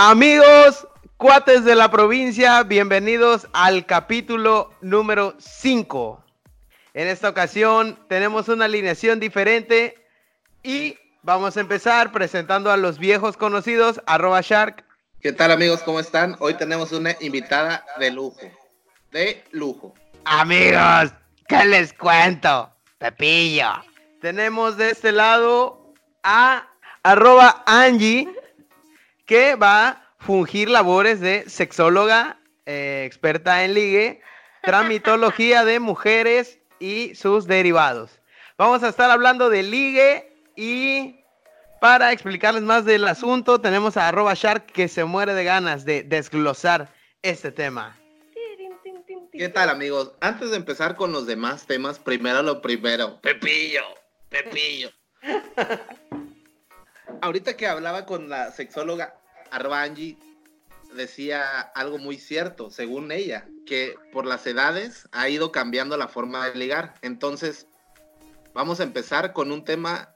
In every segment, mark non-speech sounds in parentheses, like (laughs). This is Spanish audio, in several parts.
Amigos, cuates de la provincia, bienvenidos al capítulo número 5. En esta ocasión tenemos una alineación diferente y vamos a empezar presentando a los viejos conocidos, arroba Shark. ¿Qué tal amigos? ¿Cómo están? Hoy tenemos una invitada de lujo. De lujo. Amigos, ¿qué les cuento? Pepillo. Tenemos de este lado a arroba Angie que va a fungir labores de sexóloga, eh, experta en ligue, tramitología de mujeres y sus derivados. Vamos a estar hablando de ligue y para explicarles más del asunto tenemos a arroba shark que se muere de ganas de desglosar este tema. ¿Qué tal amigos? Antes de empezar con los demás temas, primero lo primero. Pepillo, Pepillo. (laughs) Ahorita que hablaba con la sexóloga, arroba Angie decía algo muy cierto, según ella, que por las edades ha ido cambiando la forma de ligar. Entonces, vamos a empezar con un tema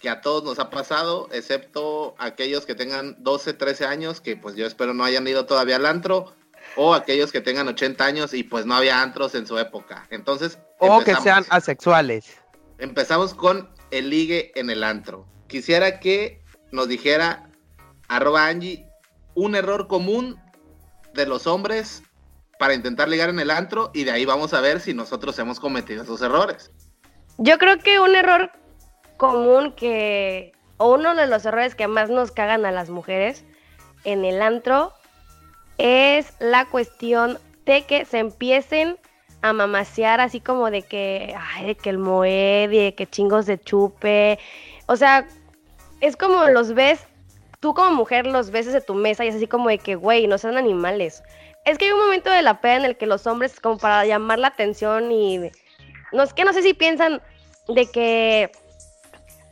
que a todos nos ha pasado, excepto aquellos que tengan 12, 13 años, que pues yo espero no hayan ido todavía al antro, o aquellos que tengan 80 años y pues no había antros en su época. Entonces, o que sean asexuales. Empezamos con el ligue en el antro. Quisiera que nos dijera arroba Angie, un error común de los hombres para intentar ligar en el antro y de ahí vamos a ver si nosotros hemos cometido esos errores. Yo creo que un error común que, o uno de los errores que más nos cagan a las mujeres en el antro es la cuestión de que se empiecen a mamasear así como de que, ay, de que el moed de que chingos de chupe. O sea, es como los ves tú como mujer los ves de tu mesa y es así como de que, güey, no sean animales. Es que hay un momento de la peda en el que los hombres, como para llamar la atención y. No es que no sé si piensan de que.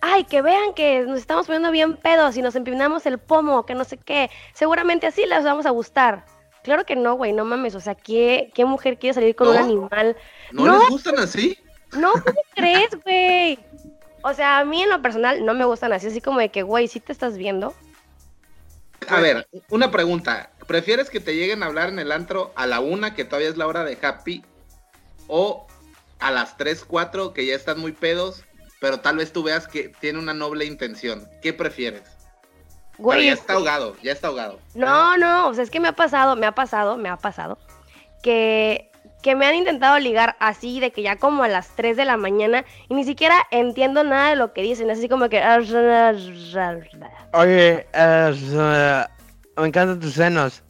Ay, que vean que nos estamos poniendo bien pedos y nos empinamos el pomo, que no sé qué. Seguramente así les vamos a gustar. Claro que no, güey, no mames. O sea, ¿qué, qué mujer quiere salir con un animal? ¿No, les gustan así? No, ¿cómo crees, güey? O sea, a mí en lo personal no me gustan así, así como de que, güey, si te estás viendo, a ver, una pregunta. ¿Prefieres que te lleguen a hablar en el antro a la una, que todavía es la hora de happy, o a las 3, 4, que ya están muy pedos, pero tal vez tú veas que tiene una noble intención? ¿Qué prefieres? Güey, ya está ahogado, ya está ahogado. No, no, o sea, es que me ha pasado, me ha pasado, me ha pasado, que que me han intentado ligar así, de que ya como a las 3 de la mañana, y ni siquiera entiendo nada de lo que dicen, así como que... Oye, me encantan tus senos.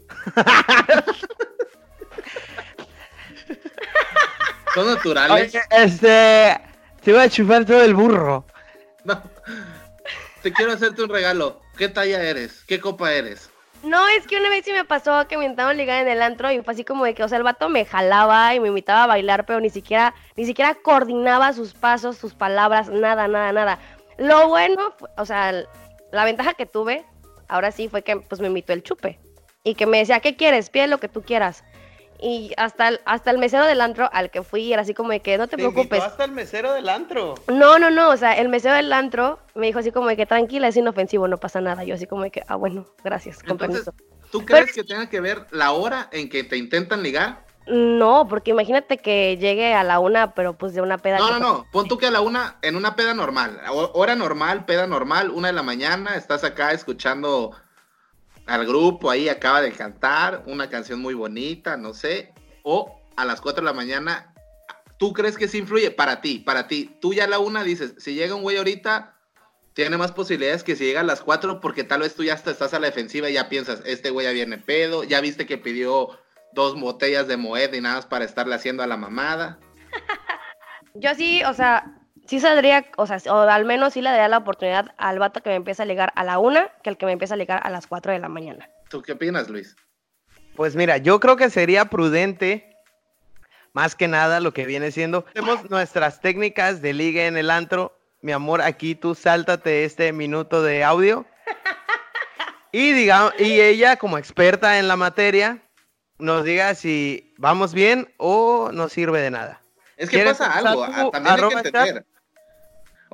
¿Son naturales? Oye, este... Te voy a chupar todo el burro. No. Te quiero hacerte un regalo. ¿Qué talla eres? ¿Qué copa eres? No, es que una vez sí me pasó que me intentaron ligar en el antro y fue así como de que, o sea, el vato me jalaba y me invitaba a bailar, pero ni siquiera, ni siquiera coordinaba sus pasos, sus palabras, nada, nada, nada. Lo bueno, o sea, la ventaja que tuve, ahora sí, fue que pues me invitó el chupe. Y que me decía, ¿qué quieres? Pide lo que tú quieras. Y hasta el, hasta el mesero del antro al que fui era así como de que no te, preocupes. hasta el mesero del antro? No, no, no, o sea, el mesero del antro me dijo así como de que tranquila, es inofensivo, no pasa nada. Yo así como de que, ah, bueno, gracias, con ¿Tú crees que tenga que ver la hora en que te intentan ligar? No, porque imagínate que llegue a la una, pero pues de una peda. No, no, no. Pon tú que a la una, en una peda normal. Hora normal, peda normal, una de la mañana, estás acá escuchando al grupo ahí acaba de cantar una canción muy bonita, no sé, o a las 4 de la mañana, ¿tú crees que sí influye? Para ti, para ti. Tú ya a la una dices, si llega un güey ahorita, tiene más posibilidades que si llega a las 4 porque tal vez tú ya estás a la defensiva y ya piensas, este güey ya viene pedo, ya viste que pidió dos botellas de Moed y nada más para estarle haciendo a la mamada. (laughs) Yo sí, o sea, sí saldría, o sea, o al menos sí le daría la oportunidad al vato que me empieza a ligar a la una que el que me empieza a ligar a las 4 de la mañana. ¿Tú qué opinas, Luis? Pues mira, yo creo que sería prudente, más que nada, lo que viene siendo. Tenemos nuestras técnicas de liga en el antro. Mi amor, aquí tú sáltate este minuto de audio. Y, digamos, y ella, como experta en la materia, nos diga si vamos bien o no sirve de nada. Es que pasa algo, también hay que entender.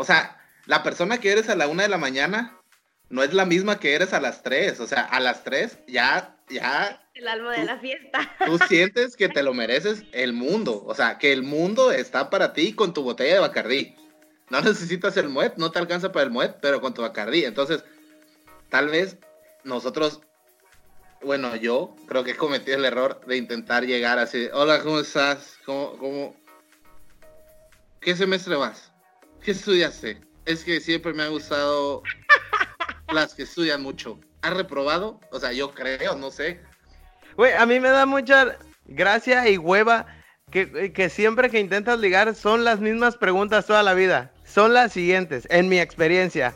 O sea, la persona que eres a la una de la mañana, no es la misma que eres a las 3. O sea, a las 3 ya, ya. El alma de la fiesta. (laughs) Tú sientes que te lo mereces el mundo. O sea, que el mundo está para ti con tu botella de Bacardí. No necesitas el Moet, no te alcanza para el Moet, pero con tu Bacardí. Entonces, tal vez nosotros, bueno, yo creo que he cometido el error de intentar llegar así. Hola, ¿cómo estás? ¿Cómo, cómo? ¿Qué semestre vas? ¿Qué estudiaste? Es que siempre me ha gustado (laughs) las que estudian mucho. ¿Has reprobado? O sea, yo creo, no sé. Güey, a mí me da mucha gracia y hueva que, que, siempre que intentas ligar son las mismas preguntas toda la vida. Son las siguientes, en mi experiencia.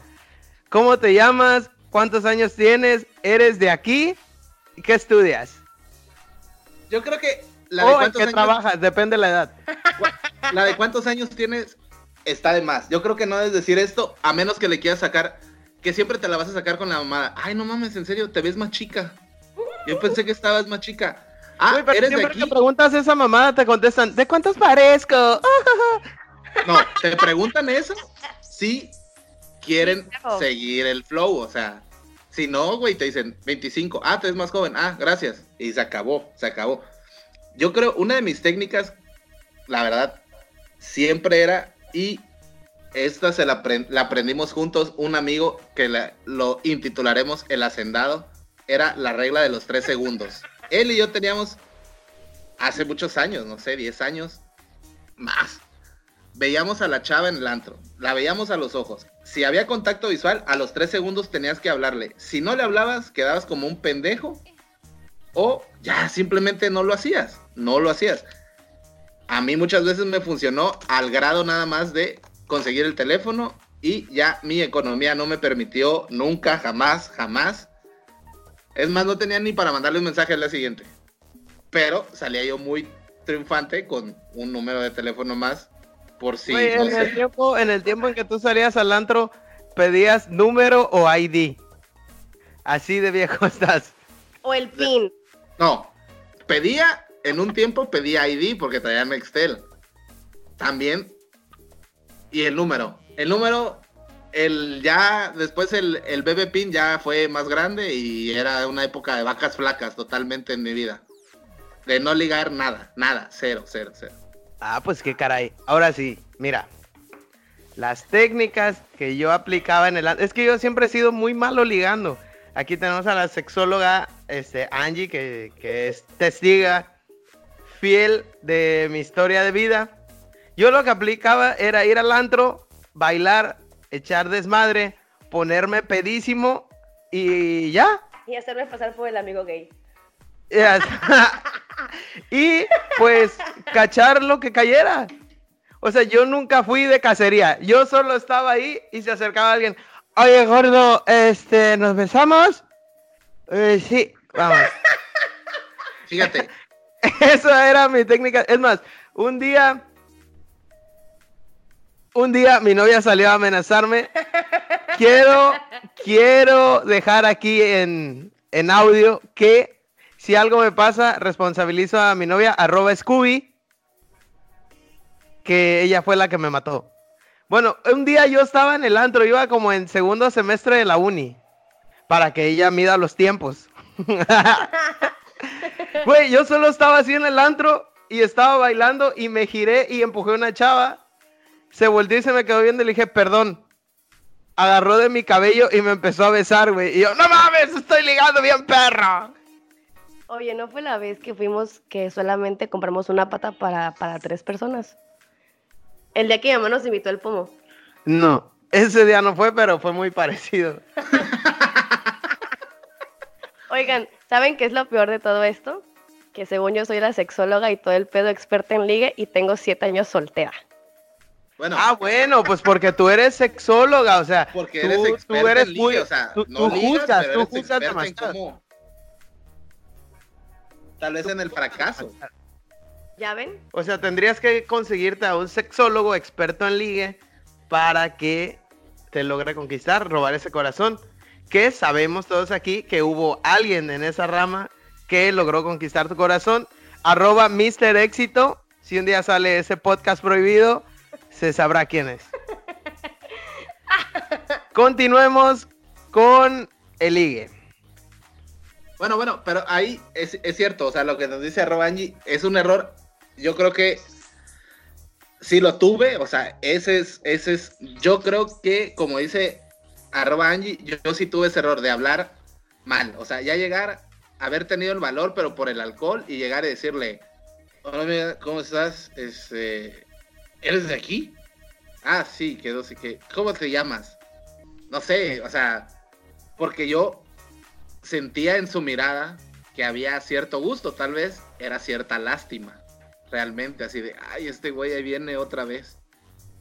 ¿Cómo te llamas? ¿Cuántos años tienes? ¿Eres de aquí? ¿Qué estudias? Yo creo que la de o cuántos en qué trabajas, depende de la edad. (laughs) La de cuántos años tienes está de más. Yo creo que no debes decir esto a menos que le quieras sacar que siempre te la vas a sacar con la mamada. Ay, no mames, en serio, te ves más chica. Yo pensé que estabas más chica. Ah, pero eres siempre de aquí? que preguntas esa mamada te contestan, ¿de cuántos parezco? (laughs) no, te preguntan eso si quieren seguir el flow, o sea, si no, güey, te dicen 25, ah, te ves más joven, ah, gracias, y se acabó, se acabó. Yo creo, una de mis técnicas, la verdad, siempre era, y esta se la, aprendimos juntos, un amigo que lo intitularemos El Hacendado. Era la regla de los tres segundos. (laughs) Él y yo teníamos hace muchos años, no sé, 10 años, más. Veíamos a la chava en el antro, la veíamos a los ojos. Si había contacto visual, a los tres segundos tenías que hablarle. Si no le hablabas, quedabas como un pendejo o ya simplemente no lo hacías, no lo hacías. A mí muchas veces me funcionó al grado nada más de conseguir el teléfono y ya mi economía no me permitió nunca, jamás, jamás. Es más, no tenía ni para mandarle un mensaje al día siguiente. Pero salía yo muy triunfante con un número de teléfono más por si. en, el tiempo, en el tiempo en que tú salías al antro, pedías número o ID. Así de viejo (laughs) estás. O el PIN. No, pedía, en un tiempo pedía ID porque traía Nextel. También y el número. El número, el ya después el, el BB Pin ya fue más grande y era una época de vacas flacas totalmente en mi vida. De no ligar nada, nada, cero, cero, cero. Ah, pues qué caray. Ahora sí, mira. Las técnicas que yo aplicaba en el... Es que yo siempre he sido muy malo ligando. Aquí tenemos a la sexóloga este, Angie, que, que es testiga fiel de mi historia de vida. Yo lo que aplicaba era ir al antro, bailar, echar desmadre, ponerme pedísimo y ya. Y hacerme pasar por el amigo gay. (laughs) y pues cachar lo que cayera. O sea, yo nunca fui de cacería. Yo solo estaba ahí y se acercaba alguien. Oye, gordo, este, ¿nos besamos? Eh, sí, vamos. Fíjate. (laughs) Eso era mi técnica. Es más, un día un día mi novia salió a amenazarme. (laughs) Quiero, quiero dejar aquí en, en audio que si algo me pasa, responsabilizo a mi novia, arroba Scooby, que ella fue la que me mató. Bueno, un día yo estaba en el antro, iba como en segundo semestre de la uni, para que ella mida los tiempos. (laughs) Güey, yo solo estaba así en el antro y estaba bailando y me giré y empujé a una chava se volvió y se me quedó viendo y le dije, perdón. Agarró de mi cabello y me empezó a besar, güey. Y yo, no mames, estoy ligando bien perro. Oye, ¿no fue la vez que fuimos que solamente compramos una pata para, tres personas? El día que mi mamá nos invitó al pomo. No, ese día no fue, pero fue muy parecido. (laughs) Oigan, ¿saben qué es lo peor de todo esto? Que según yo soy la sexóloga y todo el pedo experta en ligue y tengo siete años soltera. Bueno, ah, bueno, pues porque tú eres sexóloga, o sea, porque tú, eres, tú eres muy, o sea, tú, no juzgas, tú juzgas demasiado. Tal vez en el fracaso. ¿Ya ven? O sea, tendrías que conseguirte a un sexólogo experto en ligue para que te logre conquistar, robar ese corazón. Que sabemos todos aquí que hubo alguien en esa rama que logró conquistar tu corazón. Arroba Mr. Éxito. Si un día sale ese podcast prohibido, se sabrá quién es. (laughs) Continuemos con el ligue. Bueno, bueno, pero ahí es, es cierto, o sea, lo que nos dice arroba Angie es un error. Yo creo que sí lo tuve, o sea, ese es, ese es, yo creo que, como dice arroba Angie, yo, yo sí tuve ese error de hablar mal, o sea, ya llegar, haber tenido el valor, pero por el alcohol, y llegar y decirle, hola ¿cómo estás? Este, ¿Eres de aquí? Ah, sí, quedó así que, ¿cómo te llamas? No sé, o sea, porque yo sentía en su mirada que había cierto gusto, tal vez era cierta lástima, realmente, así de, ay, este güey ahí viene otra vez.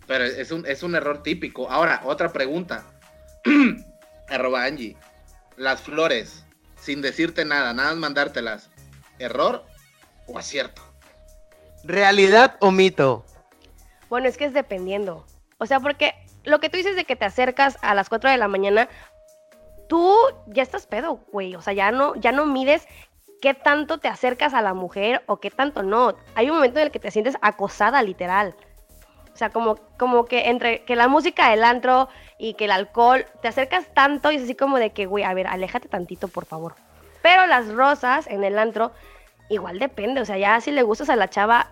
Pero es un, es un error típico. Ahora, otra pregunta. (clears throat) Arroba Angie. Las flores, sin decirte nada, nada más mandártelas. ¿Error o acierto? ¿Realidad o mito? Bueno, es que es dependiendo. O sea, porque lo que tú dices de que te acercas a las 4 de la mañana, tú ya estás pedo, güey. O sea, ya no, ya no mides qué tanto te acercas a la mujer o qué tanto no. Hay un momento en el que te sientes acosada, literal. O sea, como, como que entre que la música del antro y que el alcohol, te acercas tanto y es así como de que, güey, a ver, aléjate tantito, por favor. Pero las rosas en el antro, igual depende. O sea, ya si le gustas a la chava,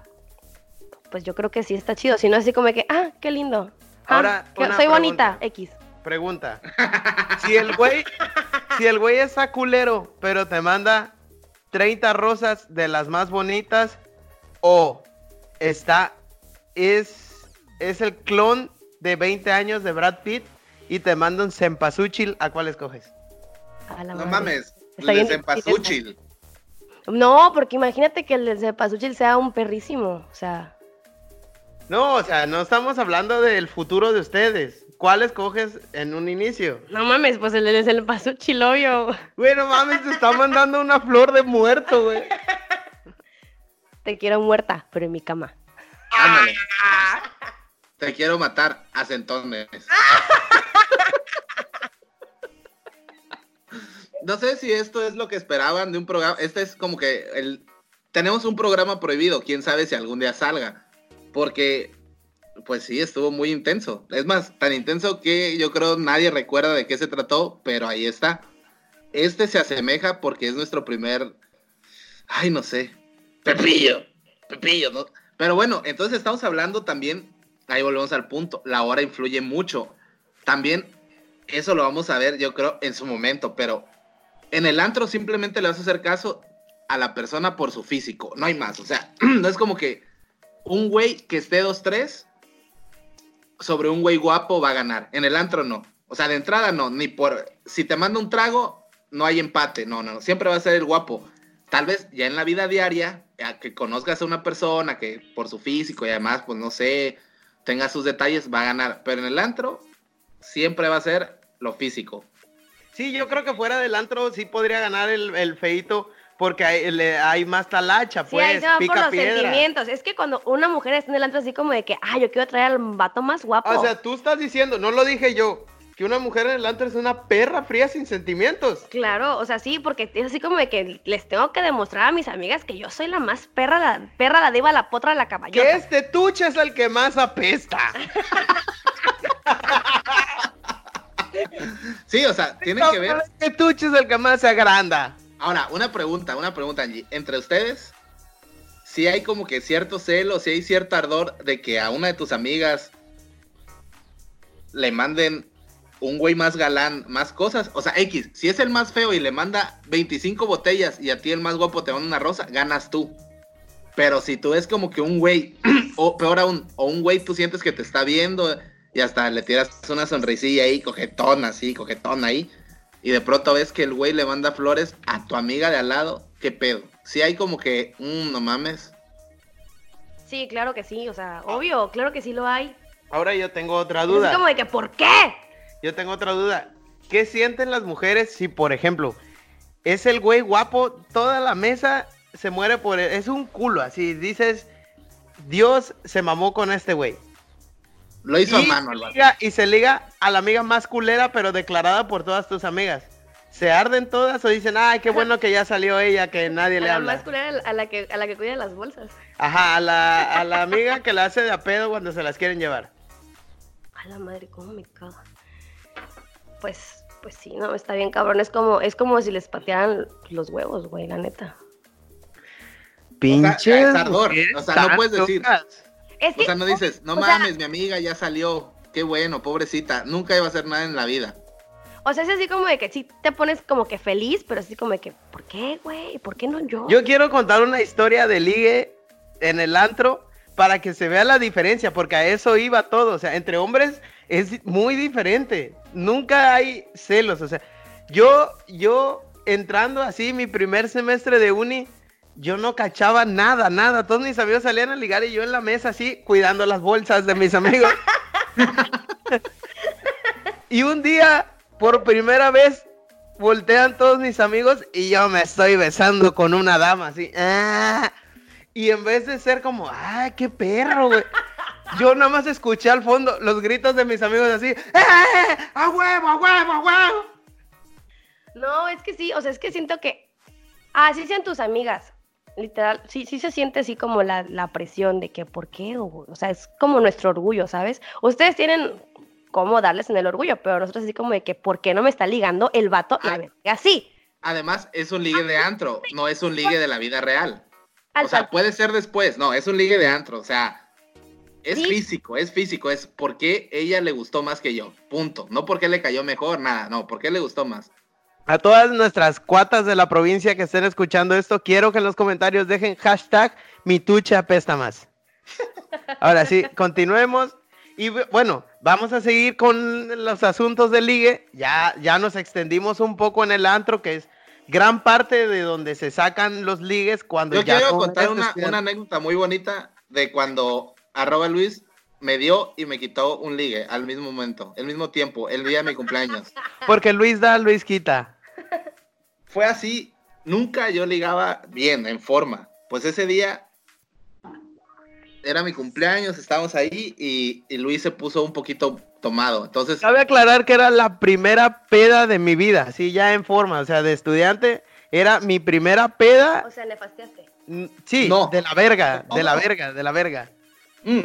pues yo creo que sí está chido. Si no, así como de que, ah, qué lindo. Ah, Ahora, que- soy pregunta. bonita, X. Pregunta. Si el güey, si el güey está culero, pero te manda 30 rosas de las más bonitas, o está, es, es el clon de 20 años de Brad Pitt y te manda un cempasúchil, ¿a cuál escoges? A la No madre. mames. Está Les bien empazúchil. No, porque imagínate que el de Cepasuchil sea un perrísimo. O sea, No, o sea, no estamos hablando del futuro de ustedes. ¿Cuál escoges en un inicio? no mames, pues el de Cepasuchil, obvio. Güey, no mames, te está mandando una flor de muerto, güey. Te quiero muerta, pero en mi cama. Ándale. Te quiero matar a centones. (laughs) No sé si esto es lo que esperaban de un programa. Este es como que el tenemos un programa prohibido. Quién sabe si algún día salga. Porque, pues sí, estuvo muy intenso. Es más, tan intenso que yo creo nadie recuerda de qué se trató, pero ahí está. Este se asemeja porque es nuestro primer. Ay, no sé. Pepillo. Pepillo, ¿no? Pero bueno, entonces estamos hablando también. Ahí volvemos al punto. La hora influye mucho. También, eso lo vamos a ver, yo creo, en su momento. Pero en el antro simplemente le vas a hacer caso a la persona por su físico. No hay más. O sea, (clears throat) no es como que un güey que esté 2-3 sobre un güey guapo va a ganar. En el antro no. O sea, de entrada no. Ni por. Si te manda un trago, no hay empate. No, no, no. Siempre va a ser el guapo. Tal vez ya en la vida diaria, a que conozcas a una persona que por su físico y además, pues no sé, tenga sus detalles, va a ganar. Pero en el antro, siempre va a ser lo físico. Sí, yo creo que fuera del antro sí podría ganar el, el feito porque hay, le- hay más talacha, Sí, ahí pues, se van por pica los piedra. sentimientos. Es que cuando una mujer está en el antro así como de que, ah, yo quiero traer al vato más guapo. O sea, tú estás diciendo, no lo dije yo, que una mujer en el antro es una perra fría sin sentimientos. Claro, o sea, sí, porque es así como de que les tengo que demostrar a mis amigas que yo soy la más perra, la perra, la diva, la potra, la caballota. Que este tuche es el que más apesta. (laughs) Sí, o sea, tienen que ver. Es el que más se agranda. Ahora, una pregunta, una pregunta, Angie. Entre ustedes, si hay como que cierto celo, si hay cierto ardor de que a una de tus amigas le manden un güey más galán, más cosas. O sea, X, si es el más feo y le manda 25 botellas y a ti el más guapo te manda una rosa, ganas tú. Pero si tú es como que un güey, (clears throat) o peor aún, o un güey tú sientes que te está viendo y hasta le tiras una sonrisilla ahí, coquetón así, coquetón ahí, y de pronto ves que el güey le manda flores a tu amiga de al lado, ¿qué pedo? Si hay como que, mm, no mames. Sí, claro que sí, o sea, obvio, claro que sí lo hay. Ahora yo tengo otra Es duda. como de que, ¿por qué? Yo tengo otra duda. ¿Qué sienten las mujeres si, por ejemplo, es el güey guapo, toda la mesa se muere por él? Es un culo, así dices, Dios se mamó con este güey. Lo hizo a mano, se Álvaro. liga- y se liga a la amiga más culera, pero declarada por todas tus amigas. ¿Se arden todas o dicen, ay, qué bueno que ya salió ella, que nadie A le la habla? más culera, a la que, a la que cuida las bolsas. Ajá, a la, a la amiga que la hace de a pedo cuando se las quieren llevar. A la madre, cómo me caga. Pues, Pues sí, no, está bien cabrón. Es como, es como si les patearan los huevos, güey, la neta. Pinche. es ardor, o sea, no puedes decir. Es que, O sea, no dices, no sea, mames, mi amiga ya salió. Qué bueno, pobrecita. Nunca iba a hacer nada en la vida. O sea, es así como de que sí te pones como que feliz, pero así como de que, ¿por qué, güey? ¿Por qué no yo? Yo quiero contar una historia de ligue en el antro para que se vea la diferencia, porque a eso iba todo. O sea, entre hombres es muy diferente. Nunca hay celos. O sea, yo, yo entrando así mi primer semestre de uni, yo no cachaba nada, nada. Todos mis amigos salían a ligar y yo en la mesa así, cuidando las bolsas de mis amigos. (laughs) y un día, por primera vez, voltean todos mis amigos y yo me estoy besando con una dama así. ¡ah! Y en vez de ser como, ¡ah, qué perro, güey! Yo nada más escuché al fondo los gritos de mis amigos así, ¡eh! ¡A huevo, a huevo, a huevo! No, es que sí, o sea, es que siento que así sean tus amigas. Literal, sí, sí se siente así como la, la presión de que, ¿por qué? O, o sea, es como nuestro orgullo, ¿sabes? Ustedes tienen cómo darles en el orgullo, pero nosotros así como de que, ¿por qué no me está ligando el vato? Ah. verga, así. Además, es un ligue de antro, no es un ligue de la vida real. Al O sea, puede ser después, no, es un ligue de antro, o sea, es Sí. físico, es físico, es porque ella le gustó más que yo, punto. No porque le cayó mejor, nada, no, porque le gustó más. A todas nuestras cuatas de la provincia que estén escuchando esto, quiero que en los comentarios dejen hashtag mi tucha apesta más. Ahora sí, (laughs) continuemos. Y bu- bueno, vamos a seguir con los asuntos del ligue. Ya, ya nos extendimos un poco en el antro, que es gran parte de donde se sacan los ligues cuando Yo ya quiero contar eres una, una anécdota muy bonita de cuando arroba Luis me dio y me quitó un ligue al mismo momento, el mismo tiempo, el día de mi cumpleaños. (laughs) Porque Luis da, Luis quita. Fue así, nunca yo ligaba bien, en forma. Pues ese día era mi cumpleaños, estábamos ahí y, y Luis se puso un poquito tomado. Entonces, Cabe aclarar que era la primera peda de mi vida, así ya en forma, o sea, de estudiante. Era mi primera peda O sea, nefasteaste. Mm, Sí, No. de la verga, de la verga, de la verga. Mm.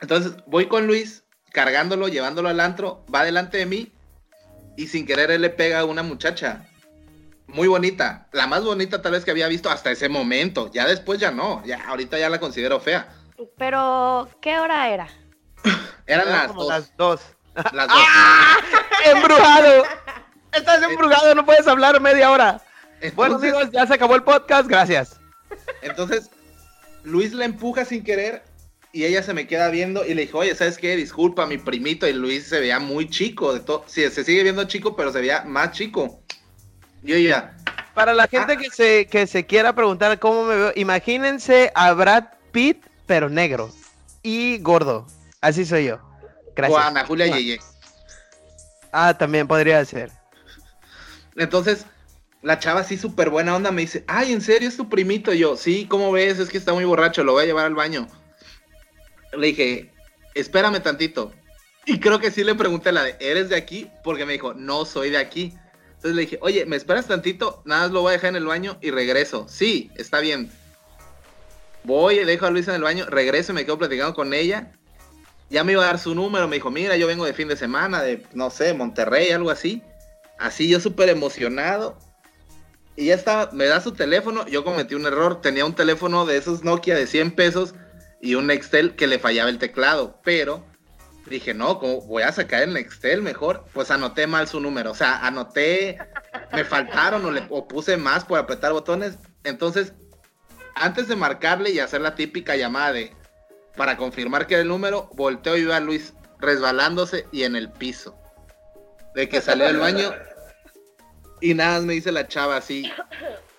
Entonces voy con Luis, cargándolo, llevándolo al antro, va delante de mí y sin querer él le pega a una muchacha. Muy bonita, la más bonita tal vez que había visto hasta ese momento. Ya después ya no, ya ahorita ya la considero fea. Pero, ¿qué hora era? (laughs) Eran las como dos. las dos. las (laughs) dos. ¡Embrujado! Estás embrujado, no puedes hablar media hora. Bueno, amigos, ya se acabó el podcast, gracias. entonces Luis la empuja sin querer y ella se me queda viendo y le dijo, oye, ¿sabes qué? Disculpa, mi primito. Y Luis se veía muy chico, de todo. Sí, se sigue viendo chico, pero se veía más chico. Y yo ya, Para la gente Ah. que se, que se quiera preguntar cómo me veo, imagínense a Brad Pitt, pero negro y gordo. Así soy yo. Gracias. Juana, Julia Yeye. Ah, también podría ser. Entonces, la chava así súper buena onda me dice, ay, ¿en serio es tu primito? Y yo, sí, ¿cómo ves? Es que está muy borracho, lo voy a llevar al baño. Le dije, espérame tantito. Y creo que sí le pregunté la de, ¿eres de aquí? Porque me dijo, no soy de aquí. Entonces le dije, oye, ¿me esperas tantito? Nada más lo voy a dejar en el baño y regreso. Sí, está bien. Voy, dejo a Luisa en el baño, regreso y me quedo platicando con ella. Ya me iba a dar su número, me dijo, mira, yo vengo de fin de semana, de, no sé, Monterrey, algo así. Así yo súper emocionado. Y ya estaba, me da su teléfono, yo cometí un error, tenía un teléfono de esos Nokia de 100 pesos y un Nextel que le fallaba el teclado, pero dije, no, ¿cómo voy a sacar el Nextel mejor? Pues anoté mal su número, o sea, anoté, me faltaron o, le, puse más por apretar botones, entonces, antes de marcarle y hacer la típica llamada de, para confirmar que era el número, volteo y veo a Luis resbalándose y en el piso. De que salió del baño y nada me dice la chava así,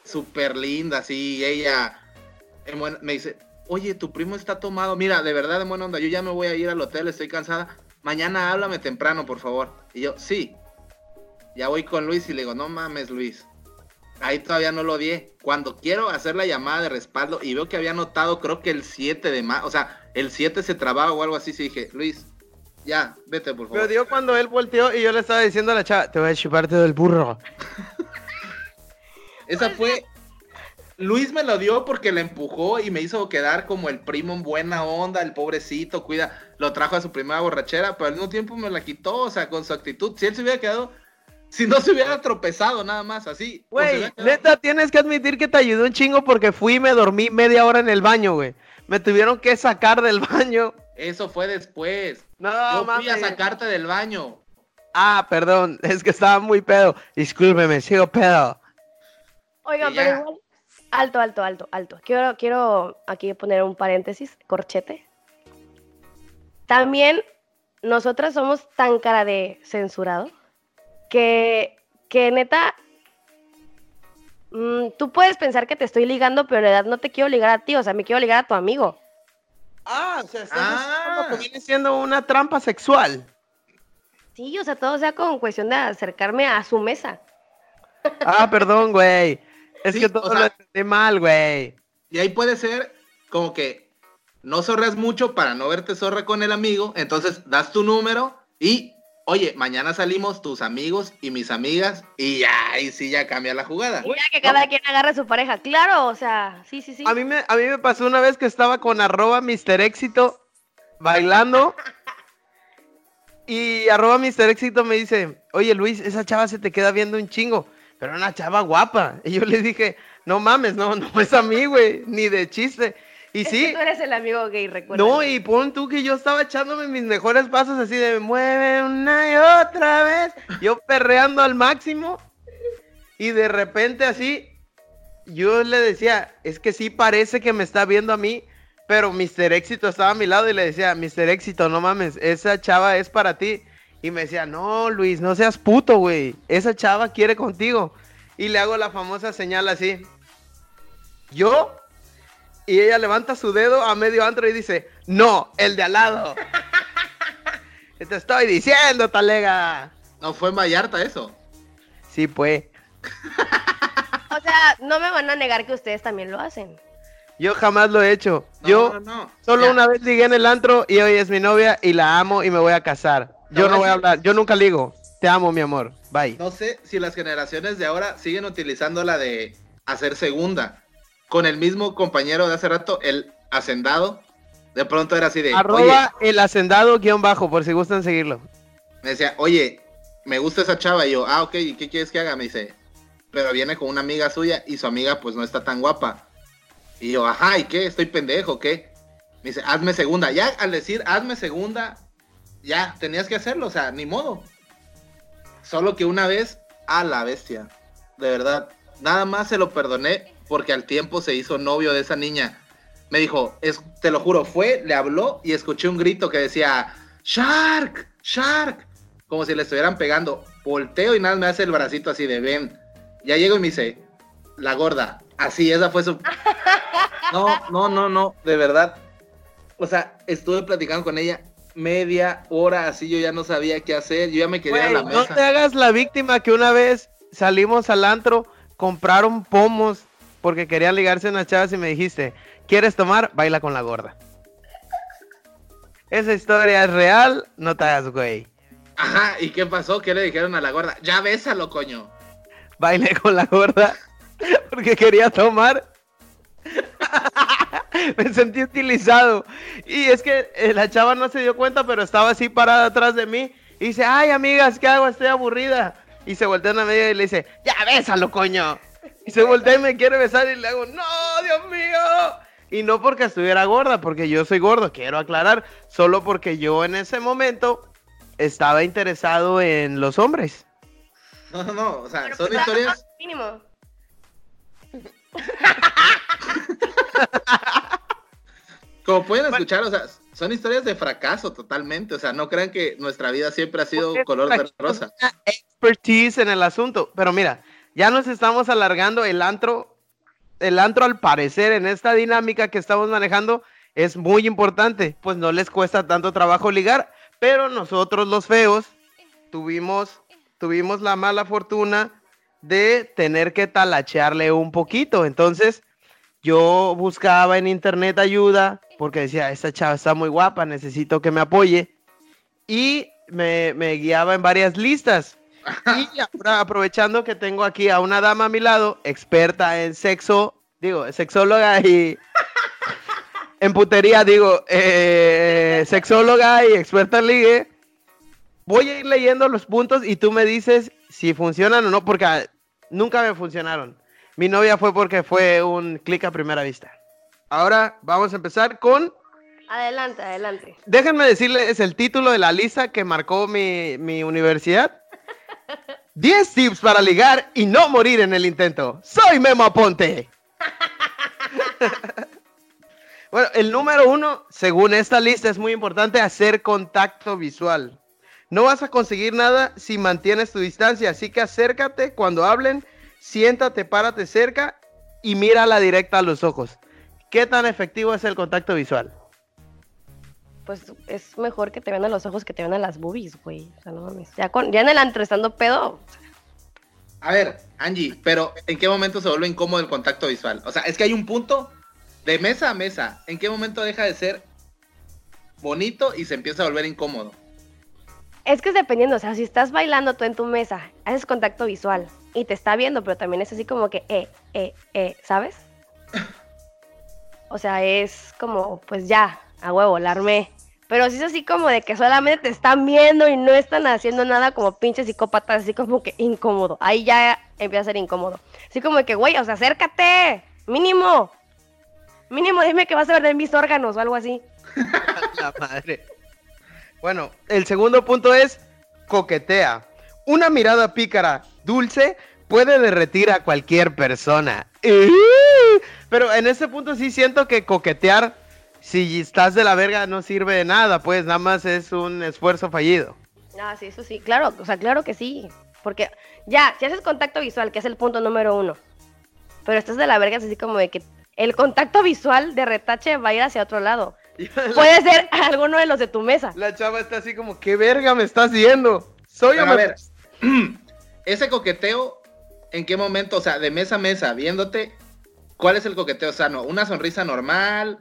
súper linda, así, ella en buen- me dice, oye, tu primo está tomado, mira, de verdad, de buena onda, yo ya me voy a ir al hotel, estoy cansada, mañana háblame temprano, por favor. Y yo, sí. Ya voy con Luis y le digo, no mames, Luis. Ahí todavía no lo di. Cuando quiero hacer la llamada de respaldo y veo que había anotado, creo que el 7 de más, o sea, el 7 se trababa o algo así, sí dije, Luis, ya, vete, por favor. Pero dio cuando él volteó y yo le estaba diciendo a la chava, te voy a chuparte del burro. (laughs) Esa fue. Luis me lo dio porque le empujó y me hizo quedar como el primo en buena onda, el pobrecito, cuida, lo trajo a su primera borrachera, pero al mismo tiempo me la quitó, o sea, con su actitud. Si él se hubiera quedado Si no se hubiera tropezado nada más así. Güey, neta, tienes que admitir que te ayudó un chingo porque fui y me dormí media hora en el baño, güey. Me tuvieron que sacar del (laughs) baño. Eso fue después. No, Yo fui a mames. sacarte del baño. Ah, perdón, (laughs) es que estaba muy pedo. Discúlpeme, sigo pedo. Oigan, Y pero igual. Alto, alto, alto, alto. Quiero, quiero aquí poner un paréntesis, corchete. También nosotras somos tan cara de censurado que, que neta, mm, tú puedes pensar que te estoy ligando, pero en realidad no te quiero ligar a ti, o sea, me quiero ligar a tu amigo. Ah, o sea, estás Ah. que viene siendo una trampa sexual. Sí, o sea, todo sea con cuestión de acercarme a su mesa. Ah, perdón, güey. Es Sí, que todo o sea- lo entendí mal, güey. Y ahí puede ser como que no zorras mucho para no verte zorra con el amigo. Entonces das tu número y, oye, mañana salimos tus amigos y mis amigas y ya, ahí sí ya cambia la jugada. Ya que cada quien agarre a su pareja. Claro, o sea, sí, sí, sí. A mí, me, a mí me pasó una vez que estaba con arroba Mr. Éxito bailando. Y arroba Mr. Éxito me dice, oye Luis, esa chava se te queda viendo un chingo. Pero una chava guapa. Y yo le dije, no mames, no, no es a mí, güey, ni de chiste. Y Es sí, que tú eres el amigo gay, recuerda. no, y pon tú que yo estaba echándome mis mejores pasos así de mueve una y otra vez. Yo perreando al máximo. Y de repente así, yo le decía, es que sí parece que me está viendo a mí. Pero Mr. Éxito estaba a mi lado y le decía, Mr. Éxito, no mames, esa chava es para ti. Y me decía, no, Luis, no seas puto, güey. Esa chava quiere contigo. Y le hago la famosa señal así. Yo y ella levanta su dedo a medio antro y dice, no, el de al lado. (laughs) Te estoy diciendo, talega. No fue en Vallarta eso. Sí, pues. (laughs) O sea, no me van a negar que ustedes también lo hacen. Yo jamás lo he hecho. No, Yo no, no. solo Ya. una vez ligué en el antro y hoy es mi novia y la amo y me voy a casar. Yo no voy a hablar. Yo nunca ligo. Te amo, mi amor. Bye. No sé si las generaciones de ahora siguen utilizando la de hacer segunda. Con el mismo compañero de hace rato, el hacendado. De pronto era así de, oye, Arroba el hacendado guion bajo, por si gustan seguirlo. me decía, oye, me gusta esa chava. Y yo, ah, ok, ¿y qué quieres que haga? Me dice, pero viene con una amiga suya y su amiga pues no está tan guapa. Y yo, ajá, ¿y qué? ¿Estoy pendejo? ¿Qué? Me dice, hazme segunda. Ya al decir, hazme segunda, ya tenías que hacerlo, o sea, ni modo. Solo que una vez, a la bestia, de verdad, nada más se lo perdoné porque al tiempo se hizo novio de esa niña. Me dijo, es, te lo juro, fue, le habló y escuché un grito que decía, Shark, Shark, como si le estuvieran pegando. Volteo y nada me hace el bracito así de ven. Ya llego y me dice, la gorda, así, esa fue su... (laughs) No, no, no, no, de verdad. O sea, estuve platicando con ella media hora, así yo ya no sabía qué hacer, yo ya me quería a la Güey, no mesa. te hagas la víctima que una vez salimos al antro, compraron pomos porque querían ligarse unas chavas y me dijiste, ¿quieres tomar? Baila con la gorda. Esa historia es real, no te hagas güey. Ajá, ¿y qué pasó? ¿Qué le dijeron a la gorda? Ya bésalo, coño. Bailé con la gorda (laughs) porque quería tomar. (laughs) me sentí utilizado. Y es que eh, la chava no se dio cuenta, pero estaba así parada atrás de mí. Y dice, ay amigas, ¿qué hago? Estoy aburrida. Y se voltea una media y le dice, ya bésalo, coño. Y se voltea y me quiere besar y le hago, no, Dios mío. Y no porque estuviera gorda, porque yo soy gordo, quiero aclarar, solo porque yo en ese momento estaba interesado en los hombres. No, no, no, o sea, Pero son pues, historias, Mínimo. (laughs) (laughs) como pueden escuchar, o sea, son historias de fracaso totalmente, o sea, no crean que nuestra vida siempre ha sido Porque color de rosa. expertise en el asunto. Pero mira, ya nos estamos alargando el antro. El antro, al parecer, en esta dinámica que estamos manejando, es muy importante. Pues no les cuesta tanto trabajo ligar. Pero nosotros, los feos, tuvimos, tuvimos la mala fortuna de tener que talachearle un poquito. Entonces, yo buscaba en internet ayuda porque decía, esta chava está muy guapa, necesito que me apoye. Y me, me guiaba en varias listas. Y ahora, aprovechando que tengo aquí a una dama a mi lado, experta en sexo, digo, sexóloga y... (laughs) en putería, digo, eh, sexóloga y experta en ligue. Voy a ir leyendo los puntos y tú me dices si funcionan o no, porque ah, nunca me funcionaron. Mi novia fue porque fue un clic a primera vista. Ahora vamos a empezar con. Adelante, adelante. Déjenme decirles el título de la lista que marcó mi, mi universidad. (laughs) 10 tips para ligar y no morir en el intento. Soy Memo Aponte. (laughs) bueno, el número uno, según esta lista, es muy importante hacer contacto visual. No vas a conseguir nada si mantienes tu distancia, así que acércate cuando hablen, siéntate, párate cerca y mírala directa a los ojos. ¿Qué tan efectivo es el contacto visual? Pues es mejor que te vean a los ojos que te vean a las boobies, güey. O sea, no mames. Ya, con, ya en el antro estando pedo. A ver, Angie, pero ¿en qué momento se vuelve incómodo el contacto visual? O sea, es que hay un punto de mesa a mesa. ¿En qué momento deja de ser bonito y se empieza a volver incómodo? Es que es dependiendo, o sea, si estás bailando tú en tu mesa, haces contacto visual y te está viendo, pero también es así como que, eh, eh, eh, ¿sabes? O sea, es como, pues ya, a huevo, la. Pero si es así como de que solamente te están viendo y no están haciendo nada como pinches psicópatas, así como que incómodo. Ahí ya empieza a ser incómodo. Así como que, güey, o sea, acércate, mínimo. Mínimo dime que vas a ver de mis órganos o algo así. (laughs) La madre. Bueno, el segundo punto es coquetea. Una mirada pícara, dulce, puede derretir a cualquier persona. Pero en este punto sí siento que coquetear, si estás de la verga, no sirve de nada, pues nada más es un esfuerzo fallido. Ah, sí, eso sí, claro, o sea, claro que sí. Porque ya, si haces contacto visual, que es el punto número uno, pero estás de la verga, es así como de que el contacto visual de retache va a ir hacia otro lado. (laughs) Puede ser alguno de los de tu mesa. La chava está así como, ¿qué verga me estás viendo? Soy Pero a ver, (clears throat) ese coqueteo, ¿en qué momento? O sea, de mesa a mesa, viéndote, ¿cuál es el coqueteo sano? ¿Una sonrisa normal?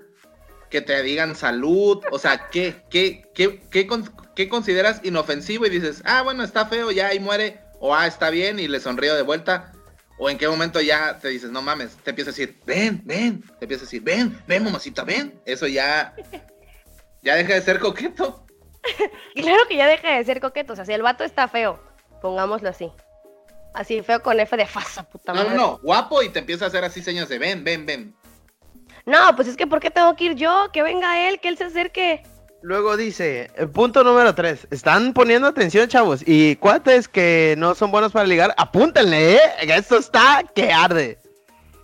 ¿Que te digan salud? O sea, ¿qué, qué, qué, consideras inofensivo y dices, ah, bueno, está feo, ya ahí muere? O ah, está bien y le sonrío de vuelta. ¿O en qué momento ya te dices, no mames? Te empieza a decir, ven, ven. Te empieza a decir, ven, ven, mamacita, ven. Eso ya. Ya deja de ser coqueto. (laughs) claro que ya deja de ser coqueto. O sea, si el vato está feo, pongámoslo así. Así feo con F de fasa, puta madre. No, no, no, guapo y te empieza a hacer así señas de ven, ven, ven. No, pues es que ¿por qué tengo que ir yo? Que venga él, que él se acerque. Luego dice, eh, punto número 3, están poniendo atención, chavos, y cuates que no son buenos para ligar, apúntenle, ¿eh? Esto está que arde.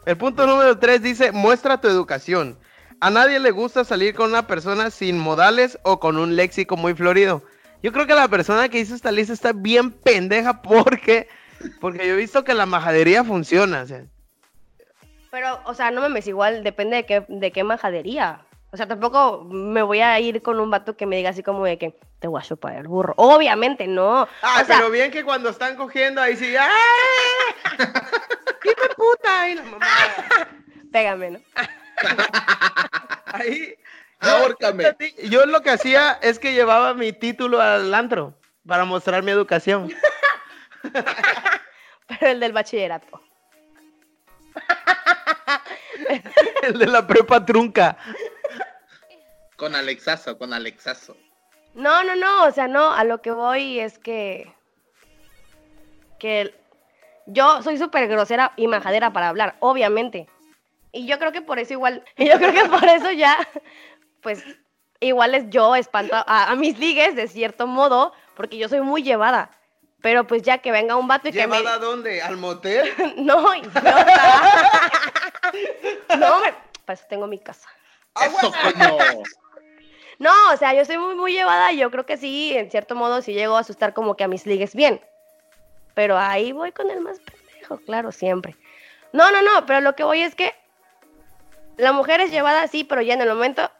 El punto número 3 dice, muestra tu educación. A nadie le gusta salir con una persona sin modales o con un léxico muy florido. Yo creo que la persona que hizo esta lista está bien pendeja porque, porque yo he visto que la majadería funciona. Pero, o sea, no me mes igual, depende de qué, de qué majadería. O sea, tampoco me voy a ir con un vato que me diga así como de que te voy a chupar el burro. Obviamente no. Ah, pero bien que cuando están cogiendo ahí sí. (laughs) ¡Ay! ¡Qué puta! Ay, la mamá. Pégame, ¿no? (laughs) ahí. Ahórcame. Yo lo que hacía es que llevaba mi título al antro para mostrar mi educación. (laughs) pero el del bachillerato. (laughs) el de la prepa trunca. Con Alexazo, con Alexazo. No, no, no, o sea, no, a lo que voy es que. que yo soy súper grosera y majadera para hablar, obviamente. Y yo creo que por eso igual, (laughs) yo creo que por eso ya, pues, igual es yo espanto a, mis ligues de cierto modo, porque yo soy muy llevada. Pero pues ya que venga un vato y que me... ¿Llevada a dónde? ¿Al motel? (laughs) no, idiota. (laughs) no, me... para eso tengo mi casa. Eso como... No, o sea, yo soy muy, muy llevada y yo creo que sí, en cierto modo, sí llego a asustar como que a mis ligues bien. Pero ahí voy con el más pendejo, claro, siempre. No, no, no, pero lo que voy es que la mujer es llevada así, pero ya en el momento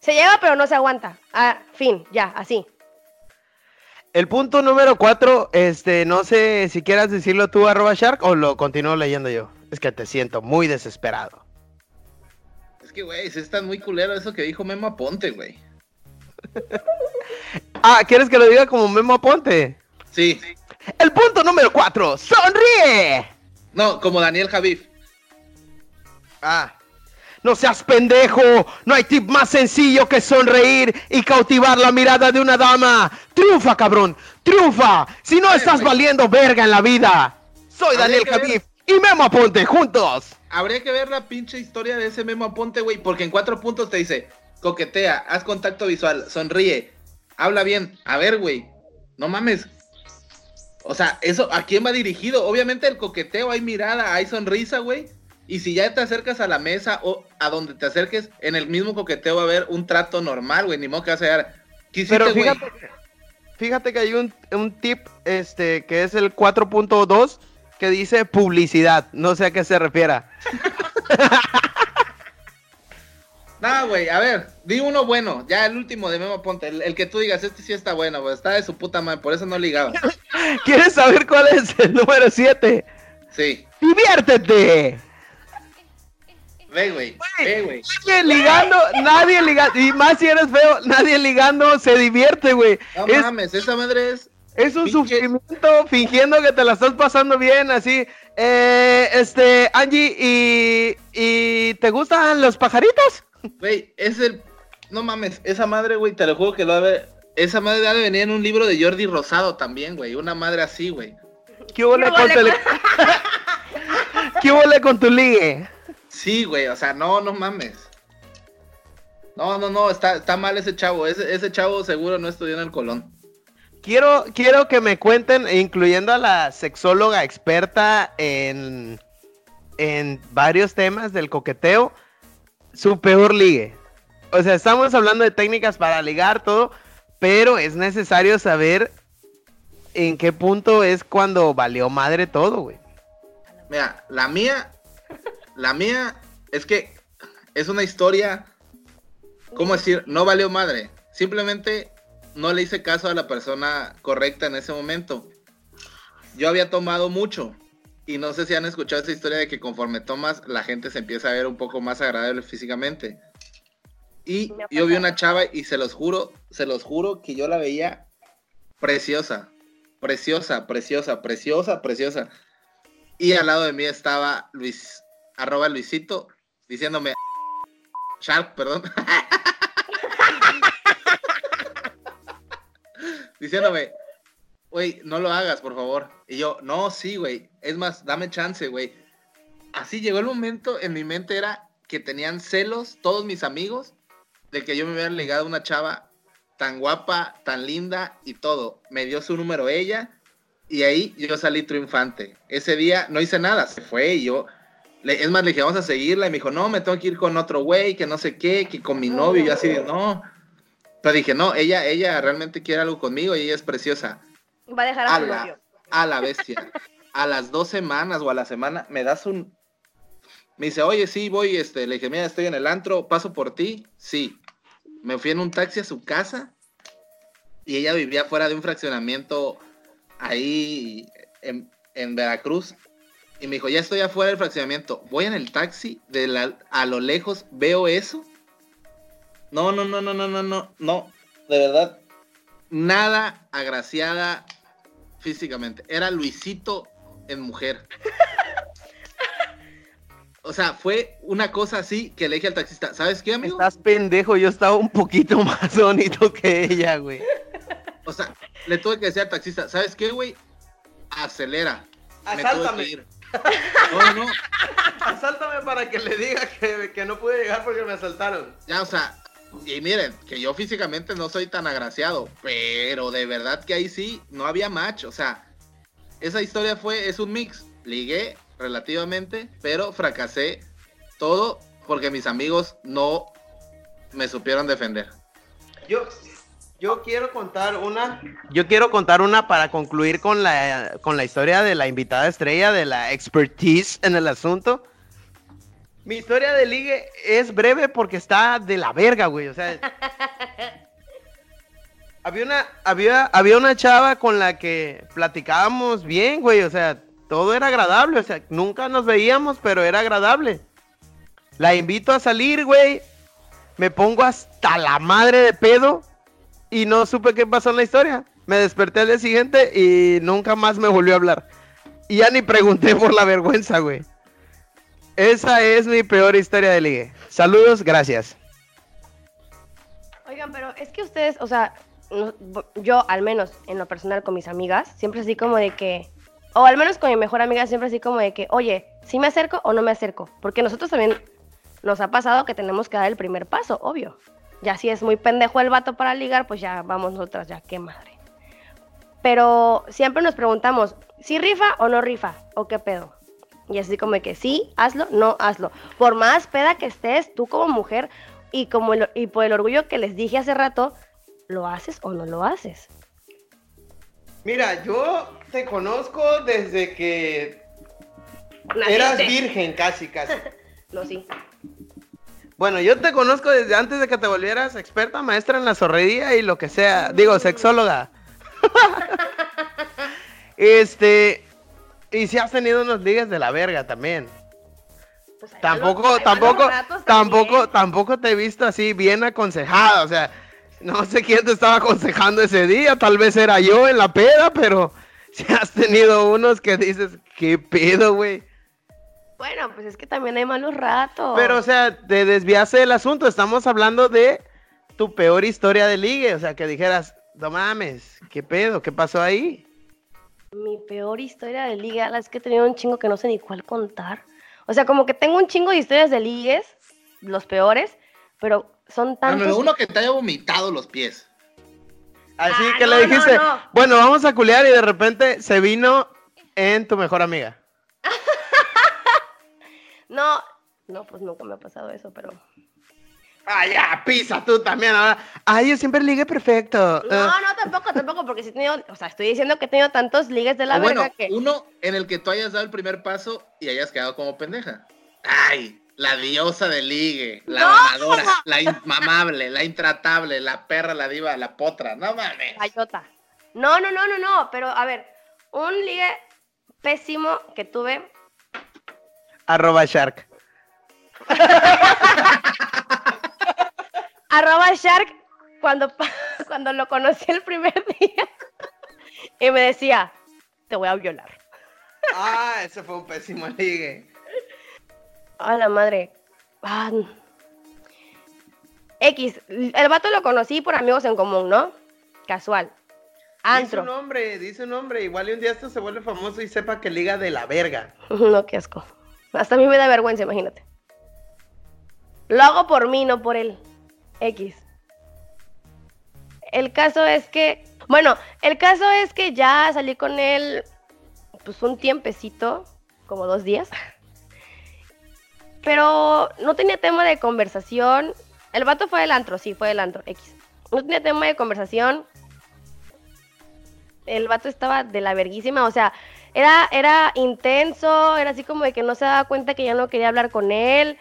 se lleva, pero no se aguanta. Ah, fin, ya, así. El punto número cuatro, este, no sé si quieras decirlo tú, arroba Shark, o lo continúo leyendo yo. Es que te siento muy desesperado. Es que, güey, se está muy culero eso que dijo Memo Ponte, güey. (laughs) ah, ¿quieres que lo diga como Memo Aponte? Sí. El punto número 4, sonríe. No, como Daniel Javif. Ah. No seas pendejo. No hay tip más sencillo que sonreír y cautivar la mirada de una dama. Triunfa, cabrón. Triunfa. Si no estás valiendo verga en la vida. Soy Daniel Javif y Memo Aponte juntos. Habría que ver la pinche historia de ese Memo Aponte, güey, porque en cuatro puntos te dice, coquetea, haz contacto visual, sonríe, habla bien. A ver, güey, no mames. O sea, eso, ¿a quién va dirigido? Obviamente el coqueteo, hay mirada, hay sonrisa, güey. Y si ya te acercas a la mesa o a donde te acerques, en el mismo coqueteo va a haber un trato normal, güey. Ni modo que vas a llegar. Pero fíjate, fíjate que hay un, un tip este, que es el 4.2 que dice publicidad. No sé a qué se refiera. (laughs) No, güey, a ver, di uno bueno, ya el último de Memo Ponte, el, que tú digas, este sí está bueno, güey, está de su puta madre, por eso no ligaba. (laughs) ¿Quieres saber cuál es el número 7? Sí. ¡Diviértete! Ve, güey, ve, güey. Nadie ligando, nadie ligando, y más si eres feo, nadie ligando se divierte, güey. No mames, esa madre es... Es un sufrimiento fingiendo que te la estás pasando bien, así. Eh, este, Angie, ¿y, ¿y te gustan los pajaritos? Güey, es el. No mames, esa madre, güey, te lo juro que lo debe. Esa madre debe venir en un libro de Jordi Rosado también, güey. Una madre así, güey. ¿Qué huele con, tu... (laughs) ¿Qué huele con tu ligue? Sí, güey, o sea, no, no mames. No, no, no, está, está mal ese chavo. Ese, ese chavo seguro no estudió en el Colón. Quiero, quiero que me cuenten, incluyendo a la sexóloga experta en, en varios temas del coqueteo, su peor ligue. O sea, estamos hablando de técnicas para ligar todo, pero es necesario saber en qué punto es cuando valió madre todo, güey. Mira, la mía, la mía es que es una historia, ¿cómo decir? No valió madre. Simplemente no le hice caso a la persona correcta en ese momento. Yo había tomado mucho y no sé si han escuchado esa historia de que conforme tomas, la gente se empieza a ver un poco más agradable físicamente. Y yo vi una chava y se los juro, se los juro que yo la veía preciosa, preciosa, preciosa, preciosa, preciosa. Y al lado de mí estaba Luis, arroba Luisito, diciéndome, Shark, perdón. (laughs) diciéndome, güey, no lo hagas, por favor. Y yo, no, sí, güey. Es más, dame chance, güey. Así llegó el momento, en mi mente era que tenían celos todos mis amigos de que yo me hubiera ligado a una chava tan guapa, tan linda y todo. Me dio su número ella y ahí yo salí triunfante. Ese día no hice nada, se fue y yo... es más, le dije, vamos a seguirla. Y me dijo, no, me tengo que ir con otro güey, que no sé qué, que con mi novio. Y yo así no. Pero dije, no, ella, ella realmente quiere algo conmigo y ella es preciosa. Va a dejar a, su la, A la bestia. a las dos semanas o a la semana me das un... Me dice, oye, sí, voy, este, le dije, mira, estoy en el antro, paso por ti. Sí. Me fui en un taxi a su casa y ella vivía fuera de un fraccionamiento ahí en, en Veracruz. Y me dijo, ya estoy afuera del fraccionamiento. Voy en el taxi, de la, a lo lejos veo eso. No, no, no, no, no, no, no, no. De verdad, nada agraciada, físicamente. Era Luisito en mujer. (laughs) O sea, fue una cosa así que le dije al taxista, ¿sabes qué, amigo? Estás pendejo, yo estaba un poquito (laughs) más bonito que ella, güey. O sea, le tuve que decir al taxista, ¿sabes qué, güey? Acelera. Asáltame. (laughs) No, no. Asáltame para que le diga que, que no pude llegar porque me asaltaron. Ya, o sea, y miren, que yo físicamente no soy tan agraciado, pero de verdad que ahí sí no había match. O sea, esa historia fue, es un mix. Ligué relativamente, pero fracasé todo porque mis amigos no me supieron defender. Yo, yo quiero contar una. Yo quiero contar una para concluir con la, con la historia de la invitada estrella, de la expertise en el asunto. Mi historia de ligue es breve porque está de la verga, güey. O sea. (laughs) había una, había, había una chava con la que platicábamos bien, güey. O sea, todo era agradable. O sea, nunca nos veíamos, pero era agradable. La invito a salir, güey. Me pongo hasta la madre de pedo. Y no supe qué pasó en la historia. Me desperté al día siguiente y nunca más me volvió a hablar. Y ya ni pregunté (laughs) por la vergüenza, güey. esa es mi peor historia de ligue. Saludos, gracias. Oigan, pero es que ustedes, o sea, yo al menos en lo personal con mis amigas, siempre así como de que, o al menos con mi mejor amiga, siempre así como de que, oye, ¿sí me acerco o no me acerco? Porque nosotros también nos ha pasado que tenemos que dar el primer paso, obvio. Ya si es muy pendejo el vato para ligar, pues ya vamos nosotras, ya qué madre. Pero siempre nos preguntamos, ¿si rifa o no rifa? ¿O qué pedo? Y así como que sí, hazlo, no hazlo. Por más peda que estés, tú como mujer, y, como el- y por el orgullo que les dije hace rato, ¿lo haces o no lo haces? Mira, yo te conozco desde que Naciste. eras virgen, casi, casi. (laughs) No, sí. Bueno, yo te conozco desde antes de que te volvieras experta maestra en la zorrería y lo que sea. Digo, sexóloga. (laughs) este. Y si has tenido unos ligues de la verga también. Pues Tampoco, los- tampoco, tampoco, también. tampoco te he visto así bien aconsejada. O sea, no sé quién te estaba aconsejando ese día. Tal vez era yo en la peda, pero (laughs) si has tenido unos que dices, ¿qué pedo, güey? Bueno, pues es que también hay malos ratos. Pero, o sea, te desviaste del asunto. Estamos hablando de tu peor historia de ligue. O sea, que dijeras, no mames, ¿qué pedo? ¿Qué pasó ahí? Mi peor historia de liga, la es que he tenido un chingo que no sé ni cuál contar. O sea, como que tengo un chingo de historias de ligues, los peores, pero son tantos. Bueno, uno que te haya vomitado los pies. Así Ah, que no, le dijiste, no, no. bueno, vamos a culear y de repente se vino en tu mejor amiga. No, no, pues nunca me ha pasado eso, pero. Ah, ya, pisa tú también ahora. Ay, yo siempre ligue perfecto. No, Ah, no, tampoco, tampoco, porque sí he tenido, o sea, estoy diciendo que he tenido tantos ligues de la O bueno, verga que. uno en el que tú hayas dado el primer paso y hayas quedado como pendeja. Ay, la diosa del ligue, la ¡No! mamadora, la inmamable, la intratable, la perra, la diva, la potra. No mames. Gallota. No, no, no, no, no, pero a ver, un ligue pésimo que tuve. Arroba Shark. (laughs) Arroba Shark cuando, (laughs) cuando lo conocí el primer (laughs) día. y me decía, te voy a violar. Ah, ese fue un pésimo ligue. A la madre. Ah, X, el vato lo conocí por amigos en común, ¿no? Casual. Dice un Antro. nombre, dice un nombre. Igual y un día esto se vuelve famoso y sepa que liga de la verga. No, qué asco. Hasta a mí me da vergüenza, imagínate. Lo hago por mí, no por él. X. El caso es que, bueno, el caso es que ya salí con él, pues un tiempecito, como dos días. Pero no tenía tema de conversación. El vato fue del antro, sí, fue del antro, X. No tenía tema de conversación. El vato estaba de la verguísima, o sea, era, era intenso, era así como de que no se daba cuenta que ya no quería hablar con él.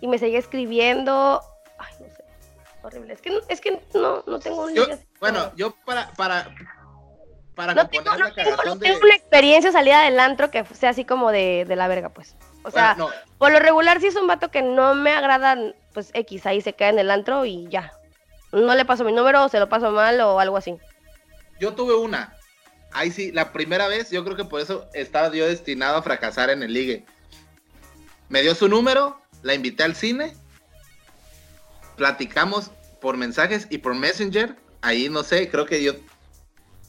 Y me seguía escribiendo. Ay, no sé. Horrible. Es que, es que no, no tengo un Yo, bueno, yo para, para, para no tengo, no tengo- no de... tengo una experiencia salida del antro que sea así como de, de la verga, pues. O sea, Bueno, no, por lo regular sí es un vato que no me agrada, pues X, ahí se queda en el antro y ya. No le paso mi número o se lo paso mal o algo así. yo tuve una. Ahí sí, la primera vez, yo creo que por eso estaba yo destinado a fracasar en el ligue. Me dio su número, la invité al cine, platicamos por mensajes y por Messenger. Ahí no sé, creo que yo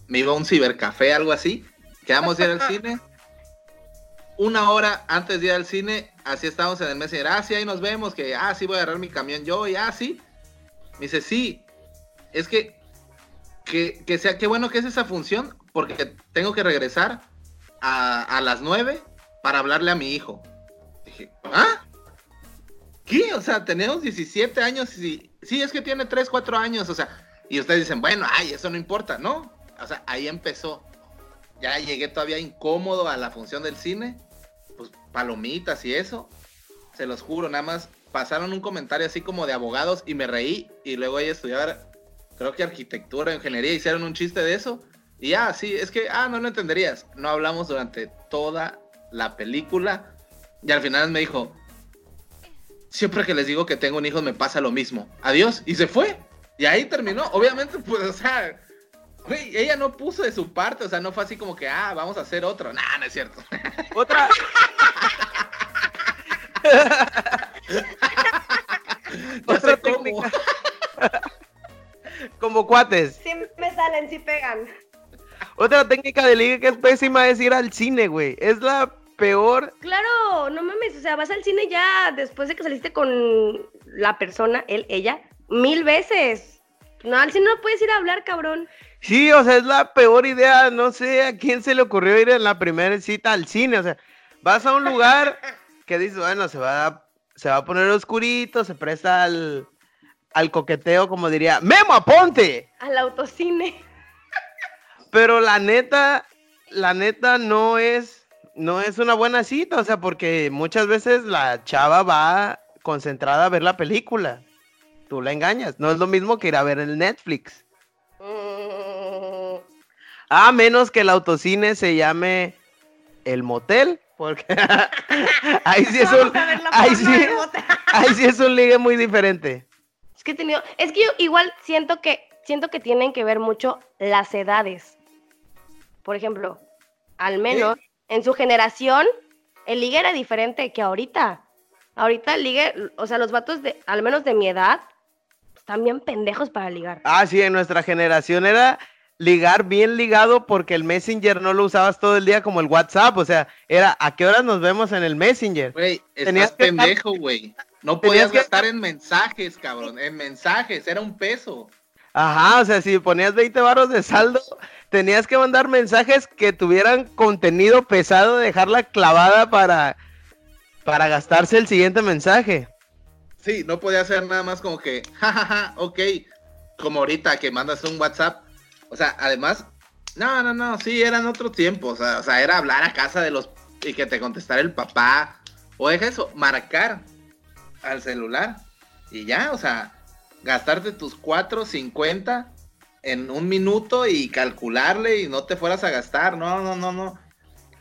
me iba a un cibercafé, algo así. Quedamos de ir al cine. (laughs) Una hora antes de ir al cine, así estábamos en el Messenger. Ah, sí, ahí nos vemos. Que, ah, sí, voy a agarrar mi camión yo. Y, ah, sí. Me dice, sí. Es que, que, que sea, qué bueno que es esa función, porque tengo que regresar a, a las nueve para hablarle a mi hijo. Dije, ¿ah? ¿Qué? O sea, tenemos 17 años y sí, es que tiene 3, 4 años, o sea, y ustedes dicen, bueno, ay, eso no importa, ¿no? O sea, ahí empezó. Ya llegué todavía incómodo a la función del cine, pues palomitas y eso. Se los juro, nada más pasaron un comentario así como de abogados y me reí y luego ella estudiaba, creo que arquitectura, ingeniería, hicieron un chiste de eso. Y ya, sí, es que, ah, no lo entenderías. No hablamos durante toda la película y al final me dijo, siempre que les digo que tengo un hijo me pasa lo mismo. Adiós. Y se fue. Y ahí terminó. Obviamente, pues, o sea, güey, ella no puso de su parte. O sea, no fue así como que, ah, vamos a hacer otro. Nah, no es cierto. Otra. (laughs) Ya Otra sé cómo. técnica. Como cuates. Sí me salen, sí pegan. Otra técnica de liga que es pésima es ir al cine, güey. Es la peor. Claro, no mames, o sea, vas al cine ya después de que saliste con la persona, él, ella, mil veces. No, al cine no puedes ir a hablar, cabrón. Sí, o sea, es la peor idea. No sé a quién se le ocurrió ir en la primera cita al cine. O sea, vas a un lugar que dices, bueno, se va a, se va a poner oscurito, se presta al, al coqueteo, como diría, Memo, aponte. Al autocine. Pero la neta, la neta no es, no es una buena cita, o sea, porque muchas veces la chava va concentrada a ver la película. Tú la engañas. No es lo mismo que ir a ver el Netflix. Mm, A menos que el autocine se llame el motel, porque (laughs) ahí sí es un, ahí sí, (laughs) ahí sí es un ligue muy diferente. Es que he tenido, es que yo igual siento que siento que tienen que ver mucho las edades. Por ejemplo, al menos en su generación el ligue era diferente que ahorita. Ahorita el ligue, o sea, los vatos de al menos de mi edad están bien pendejos para ligar. Ah, sí, en nuestra generación era ligar bien ligado porque el Messenger no lo usabas todo el día como el WhatsApp, o sea, era a qué horas nos vemos en el Messenger. Güey, Tenías pendejo, güey. No podías que- gastar en mensajes, cabrón. En mensajes, era un peso. Ajá, o sea, si ponías 20 baros de saldo, tenías que mandar mensajes que tuvieran contenido pesado, dejarla clavada para, para gastarse el siguiente mensaje. Sí, no podía ser nada más como que, jajaja, ok. Como ahorita que mandas un WhatsApp. O sea, además, no, no, no, sí, eran otros tiempos. O sea, o sea, era hablar a casa de los. y que te contestara el papá. O deja eso, marcar al celular. Y ya, o sea, gastarte tus 4.50 en un minuto y calcularle y no te fueras a gastar. No, no, no, no.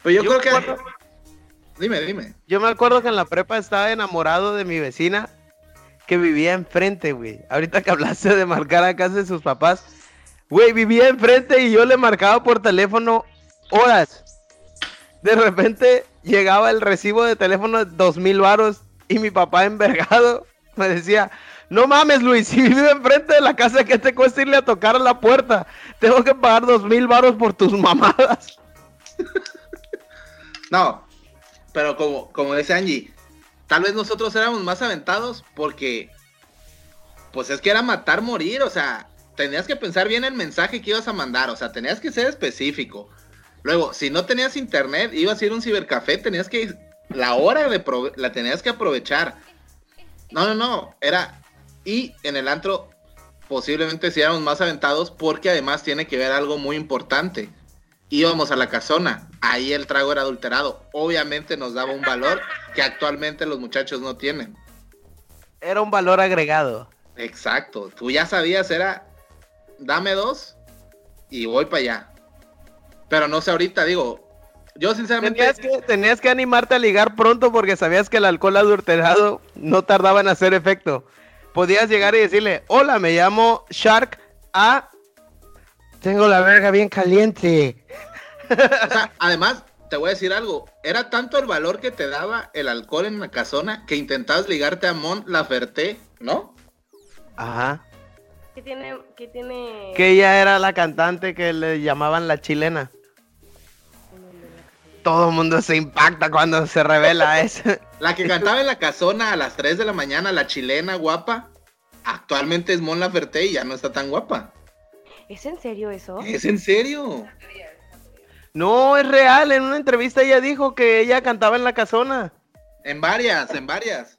Pues yo, Yo creo que. Dime, dime. Yo me acuerdo que en la prepa estaba enamorado de mi vecina que vivía enfrente, güey. Ahorita que hablaste de marcar a casa de sus papás, güey, vivía enfrente y yo le marcaba por teléfono horas. De repente llegaba el recibo de teléfono de dos mil varos y mi papá envergado me decía, no mames Luis, (laughs) si vive enfrente de la casa, ¿qué te cuesta irle a tocar a la puerta? Tengo que pagar dos mil varos por tus (laughs) mamadas. No, pero como, como dice Angie, tal vez nosotros éramos más aventados porque, pues es que era matar, morir, o sea, tenías que pensar bien el mensaje que ibas a mandar, o sea, tenías que ser específico. Luego, si no tenías internet, ibas a ir a un cibercafé, tenías que, la hora de la tenías que aprovechar. No, no, no, era, y en el antro posiblemente sí éramos más aventados porque además tiene que ver algo muy importante íbamos a la casona, ahí el trago era adulterado. Obviamente nos daba un valor que actualmente los muchachos no tienen. Era un valor agregado. Exacto, tú ya sabías, era dame dos y voy para allá. Pero no sé ahorita, digo, yo sinceramente... Tenías que, tenías que animarte a ligar pronto porque sabías que el alcohol adulterado no tardaba en hacer efecto. Podías llegar y decirle, hola, me llamo Shark A. Tengo la verga bien caliente. O sea, además, te voy a decir algo, era tanto el valor que te daba el alcohol en la casona que intentabas ligarte a Mon Laferte, ¿no? Ajá. ¿Qué tiene, qué tiene? Que ella era la cantante que le llamaban la chilena. Todo el mundo se impacta cuando se revela eso. (laughs) La que cantaba en la casona a las 3 de la mañana, la chilena guapa, actualmente es Mon Laferte y ya no está tan guapa. ¿Es en serio eso? ¿Es en serio? No, es real. En una entrevista ella dijo que ella cantaba en la casona. En varias, en varias.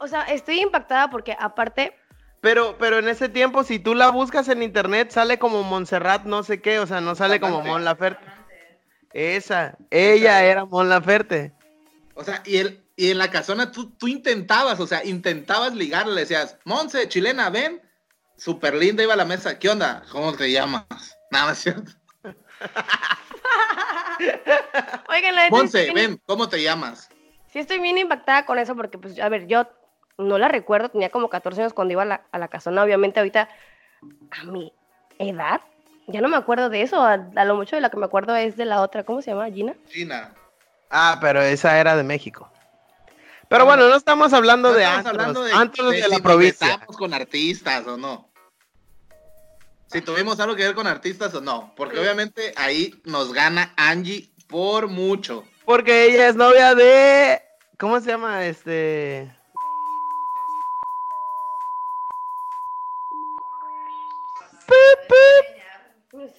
O sea, estoy impactada porque aparte, Pero, pero en ese tiempo, si tú la buscas en internet, sale como Montserrat, no sé qué, o sea, no sale como. Mon Laferte. Esa, ella era Mon Laferte. O sea, y, el, y en la casona tú, tú intentabas, o sea, intentabas ligarle, le decías, Monse, chilena, ven. Súper linda iba a la mesa. ¿Qué onda? ¿Cómo te llamas? (laughs) Nada más cierto. (laughs) oigan, la Monse, ven, ¿cómo te llamas? sí estoy bien impactada con eso porque, pues, a ver, yo no la recuerdo, tenía como 14 años cuando iba a la, a la casona, obviamente ahorita, a mi edad, ya no me acuerdo de eso, a, a lo mucho de la que me acuerdo es de la otra, ¿cómo se llama? ¿Gina? Gina. Ah, pero esa era de México. Pero bueno, no estamos hablando No de estamos antros, hablando de, antros de de si la nos provincia. besamos con artistas o no. Si tuvimos algo que ver con artistas o no. Porque obviamente ahí nos gana Angie por mucho. Porque ella es novia de. ¿Cómo se llama? Este.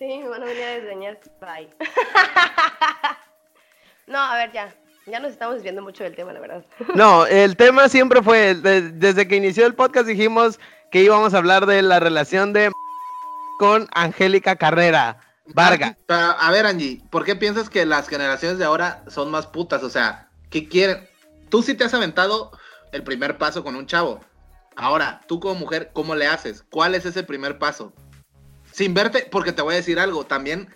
Sí, me van a venir a desdeñar. Bye. (laughs) no, a ver, ya. Ya nos estamos desviando mucho del tema, la verdad. (laughs) No, el tema siempre fue. de- desde que inició el podcast dijimos que íbamos a hablar de la relación de. (laughs) con Angélica Carrera. Vargas. Pero, a ver, Angie, ¿por qué piensas que las generaciones de ahora son más putas? O sea, ¿qué quieren? Tú sí te has aventado el primer paso con un chavo. Ahora, tú como mujer, ¿cómo le haces? ¿Cuál es ese primer paso? Sin verte, porque te voy a decir algo, también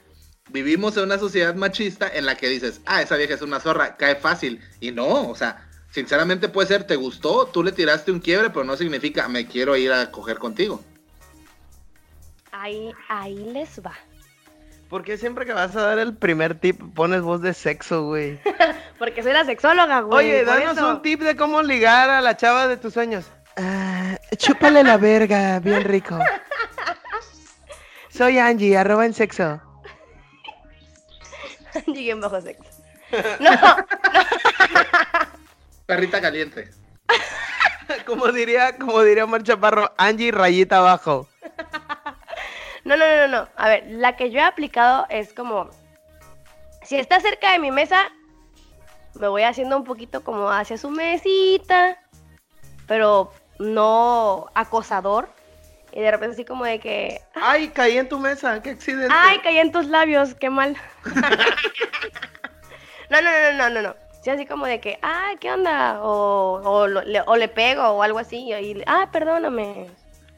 vivimos en una sociedad machista en la que dices, ah, esa vieja es una zorra, cae fácil. Y no, o sea, sinceramente puede ser, te gustó, tú le tiraste un quiebre, pero no significa, me quiero ir a coger contigo. Ahí, ahí les va. Porque siempre que vas a dar el primer tip pones voz de sexo, güey? (laughs) Porque soy la sexóloga, güey. Oye, danos eso. un tip de cómo ligar a la chava de tus sueños. Ah, chúpale la verga, bien rico. (laughs) Soy Angie, arroba en sexo. Llegué en bajo sexo. (laughs) No, Perrita caliente. (laughs) Como diría, como diría Omar Chaparro, Angie rayita abajo. no, no, no, no. A ver, la que yo he aplicado es como. Si está cerca de mi mesa, me voy haciendo un poquito como hacia su mesita. Pero no acosador. Y de repente así como de que. Ay, caí en tu mesa, qué accidente. ¡Ay, caí en tus labios! ¡Qué mal! (laughs) no, no, no, no, no, no. Sí, así como de que, ¡ay, qué onda! O, o, lo- le, o le pego o algo así. Y, ahí, ¡ah, perdóname!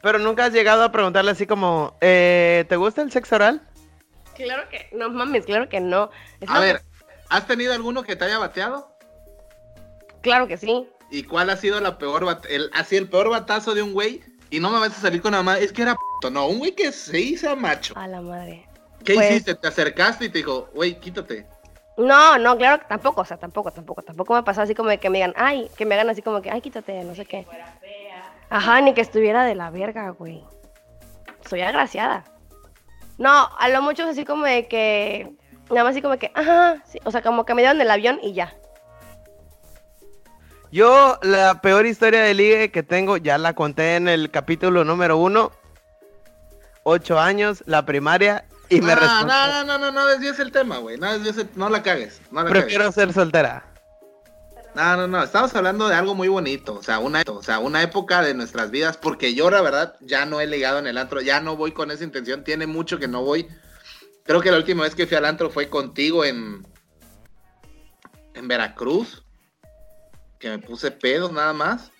Pero nunca has llegado a preguntarle así como, eh, ¿te gusta el sexo oral? Claro que no mames, claro que no. Es A ver, ¿has tenido alguno que te haya bateado? Claro que sí. ¿Y cuál ha sido la peor bat- el, así el peor batazo de un güey? Y no me vas a salir con nada más, es que era p***, no, un güey que se hizo macho. A la madre. ¿Qué Pues- hiciste? Te acercaste y te dijo, güey, quítate. No, no, claro que tampoco, o sea, tampoco, tampoco, tampoco me ha pasado así como de que me digan, ay, que me hagan así como que, ay, quítate, no sé qué. Ajá, ni que estuviera de la verga, güey. Soy agraciada. No, a lo mucho es así como de que, nada más así como que, ajá, sí, o sea, como que me dieron el avión y ya. Yo, la peor historia de ligue que tengo, ya la conté en el capítulo número uno. Ocho años, la primaria, y me no, no, no, no, no, no desvíes el tema, güey. No, no la cagues. Prefiero ser soltera. No, no, no. Estamos hablando de algo muy bonito. O sea, una, o sea, una época de nuestras vidas. Porque yo, la verdad, ya no he ligado en el antro. Ya no voy con esa intención. Tiene mucho que no voy. Creo que la última vez que fui al antro fue contigo en. En Veracruz. Que me puse pedos nada más.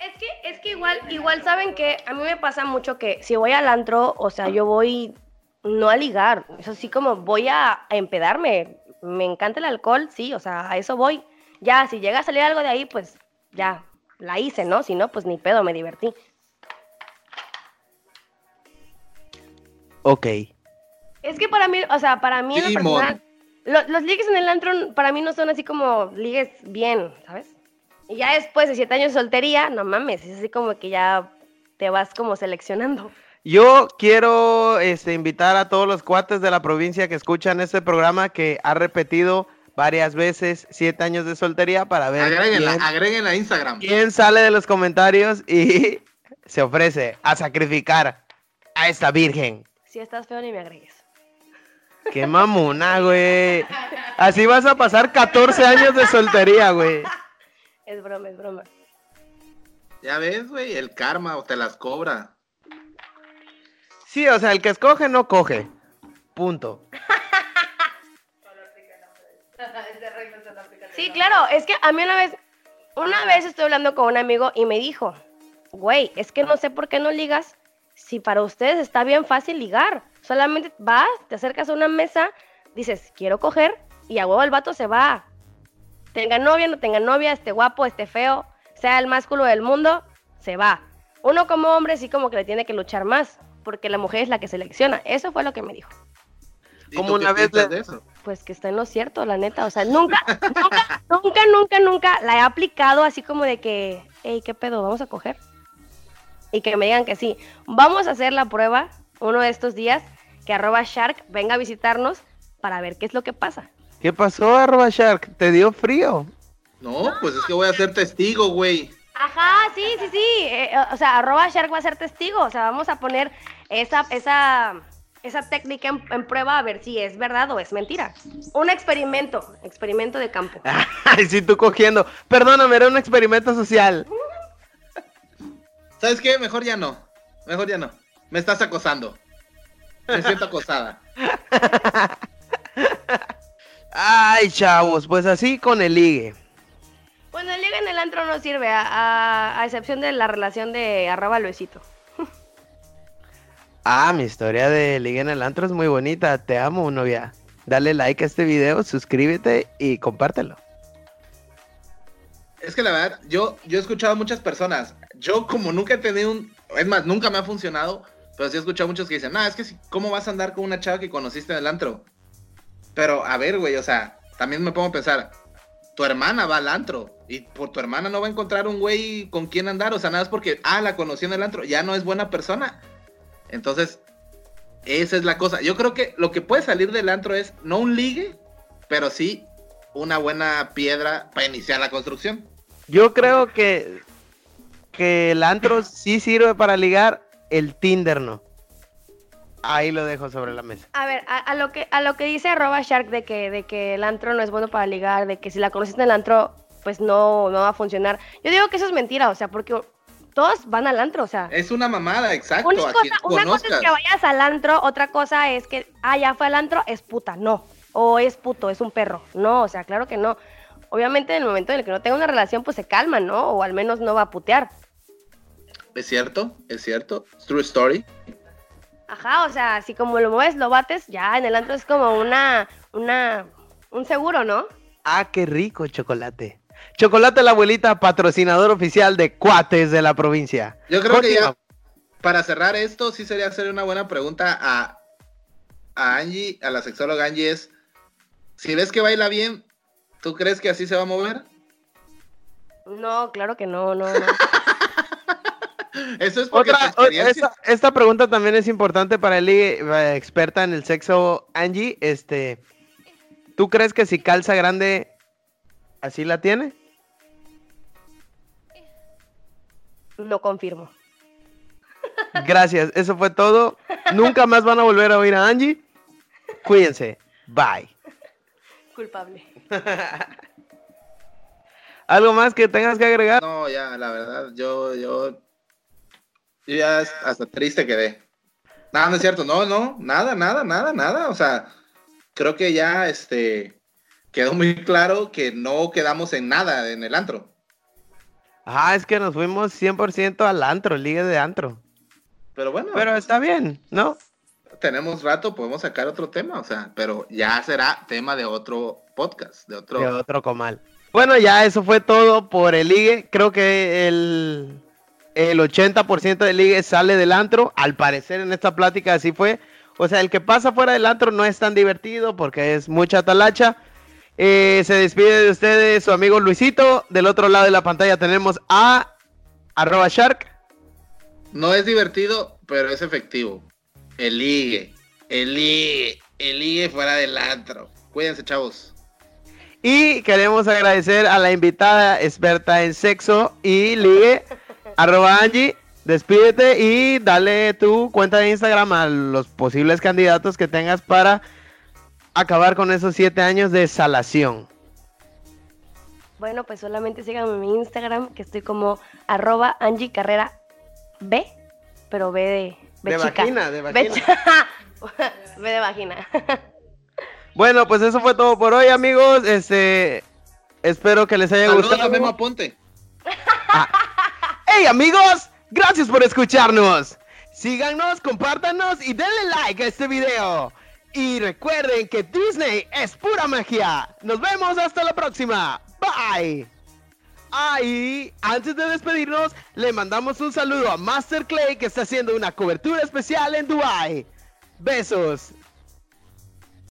Es que, es que igual, igual saben que a mí me pasa mucho que si voy al antro, o sea, yo voy no a ligar, es así como voy a, a empedarme. Me encanta el alcohol, sí, o sea, a eso voy. Ya, si llega a salir algo de ahí, pues ya, la hice, ¿no? Si no, pues ni pedo, me divertí. Ok. Es que para mí, o sea, para mí en lo personal, lo- los ligues en el antro para mí no son así como ligues bien, ¿sabes? Y ya después de siete años de soltería, no mames, es así como que ya te vas como seleccionando. Yo quiero este, invitar a todos los cuates de la provincia que escuchan este programa que ha repetido varias veces siete años de soltería para ver Agréguenla, quién, agréguenla a Instagram. quién sale de los comentarios y (laughs) se ofrece a sacrificar a esta virgen. Si estás feo, ni me agregues. Qué mamona, güey. Así vas a pasar 14 años de soltería, güey. Es broma, es broma. Ya ves, güey, el karma o te las cobra. Sí, o sea, el que escoge no coge. Punto. Sí, claro, es que a mí una vez, una vez estoy hablando con un amigo y me dijo, güey, es que no sé por qué no ligas si para ustedes está bien fácil ligar. Solamente vas, te acercas a una mesa, dices, quiero coger, y a huevo el vato se va. Tenga novia, no tenga novia, esté guapo, esté feo, sea el más culo del mundo, se va. Uno como hombre sí como que le tiene que luchar más, porque la mujer es la que selecciona. Eso fue lo que me dijo. ¿Y Como una vez le- de eso? pues que está en lo cierto, la neta. O sea, nunca, (laughs) nunca, nunca, nunca, nunca la he aplicado así como de que, hey, ¿qué pedo? ¿Vamos a coger? Y que me digan que sí. Vamos a hacer la prueba uno de estos días, que arroba Shark venga a visitarnos para ver qué es lo que pasa. ¿Qué pasó, arroba Shark? ¿Te dio frío? No, pues es que voy a ser testigo, güey. Ajá, sí, sí, sí. Eh, o sea, arroba Shark va a ser testigo. O sea, vamos a poner esa, esa, esa técnica en, en prueba a ver si es verdad o es mentira. Un experimento, experimento de campo. (laughs) Ay, sí, tú cogiendo. Perdóname, era un experimento social. (laughs) ¿Sabes qué? Mejor ya no. Mejor ya no. Me estás acosando. Me siento acosada. (laughs) Ay, chavos, pues así con el ligue. Bueno, el liga en el antro no sirve, a, a- a excepción de la relación de arroba Luisito. (laughs) Ah, mi historia de ligue en el antro es muy bonita. Te amo, novia. Dale like a este video, suscríbete y compártelo. Es que la verdad, yo, yo he escuchado a muchas personas. Yo como nunca he tenido un... Es más, nunca me ha funcionado. Pero sí he escuchado a muchos que dicen, no, es que si- ¿cómo vas a andar con una chava que conociste en el antro? Pero, a ver, güey, o sea, también me pongo a pensar, tu hermana va al antro. Y por tu hermana no va a encontrar un güey con quien andar. O sea, nada es porque, ah, la conocí en el antro. Ya no es buena persona. Entonces, esa es la cosa. Yo creo que lo que puede salir del antro es no un ligue, pero sí una buena piedra para iniciar la construcción. Yo creo que, que el antro sí sirve para ligar, el Tinder no. Ahí lo dejo sobre la mesa. A ver, a, a lo que a lo que dice arroba Shark de que, de que el antro no es bueno para ligar, de que si la conociste en el antro, pues no, no va a funcionar. Yo digo que eso es mentira, o sea, porque todos van al antro, o sea. Es una mamada, exacto. Una, cosa, una cosa es que vayas al antro, otra cosa es que, ah, ya fue al antro, es puta, no. O es puto, es un perro. No, o sea, claro que no. Obviamente en el momento en el que no tenga una relación, pues se calma, ¿no? O al menos no va a putear. Es cierto, es cierto. True story. Ajá, o sea, si como lo mueves, lo bates, ya en el antro es como una, una, un seguro, ¿no? Ah, qué rico chocolate. Chocolate la abuelita, patrocinador oficial de cuates de la provincia. Yo creo que ya, para cerrar esto, sí sería hacer una buena pregunta a, a Angie, a la sexóloga Angie, es, si ves que baila bien, ¿tú crees que así se va a mover? No, claro que no, no, no. (laughs) Eso es porque Otra, esta, esta pregunta también es importante para el eh, experta en el sexo, Angie. Este, ¿tú crees que si calza grande así la tiene? No confirmo. Gracias, eso fue todo. Nunca más van a volver a oír a Angie. Cuídense. Bye. Culpable. (laughs) ¿Algo más que tengas que agregar? No, ya, la verdad, yo, yo, yo ya hasta triste quedé. Nada, no es cierto, no, no, nada, nada, nada, nada. O sea, creo que ya, este, quedó muy claro que no quedamos en nada en el antro. Ah, es que nos fuimos 100% al antro, liga de antro. Pero bueno, Pero está bien, ¿no? Tenemos rato, podemos sacar otro tema, o sea, pero ya será tema de otro podcast, de otro. De otro comal. Bueno, ya eso fue todo por el ligue. Creo que el, el 80% del ligue sale del antro. Al parecer en esta plática así fue. O sea, el que pasa fuera del antro no es tan divertido porque es mucha talacha. Eh, se despide de ustedes su amigo Luisito. Del otro lado de la pantalla tenemos a arroba shark. No es divertido, pero es efectivo. El ligue, el ligue, el ligue fuera del antro. Cuídense, chavos. Y queremos agradecer a la invitada experta en sexo y ligue, (laughs) arroba Angie. Despídete y dale tu cuenta de Instagram a los posibles candidatos que tengas para acabar con esos siete años de salación. Bueno, pues solamente síganme en mi Instagram, que estoy como arroba Angie Carrera B, pero B de, B (laughs) De vagina, de vagina. B de vagina. Bueno, pues eso fue todo por hoy, amigos. Este, espero que les haya Saludos gustado. a Memo Aponte. ¡Hey amigos! Gracias por escucharnos. Síganos, compártanos y denle like a este video. Y recuerden que Disney es pura magia. Nos vemos hasta la próxima. Bye. Ahí, antes de despedirnos, le mandamos un saludo a Master Clay que está haciendo una cobertura especial en Dubai. Besos.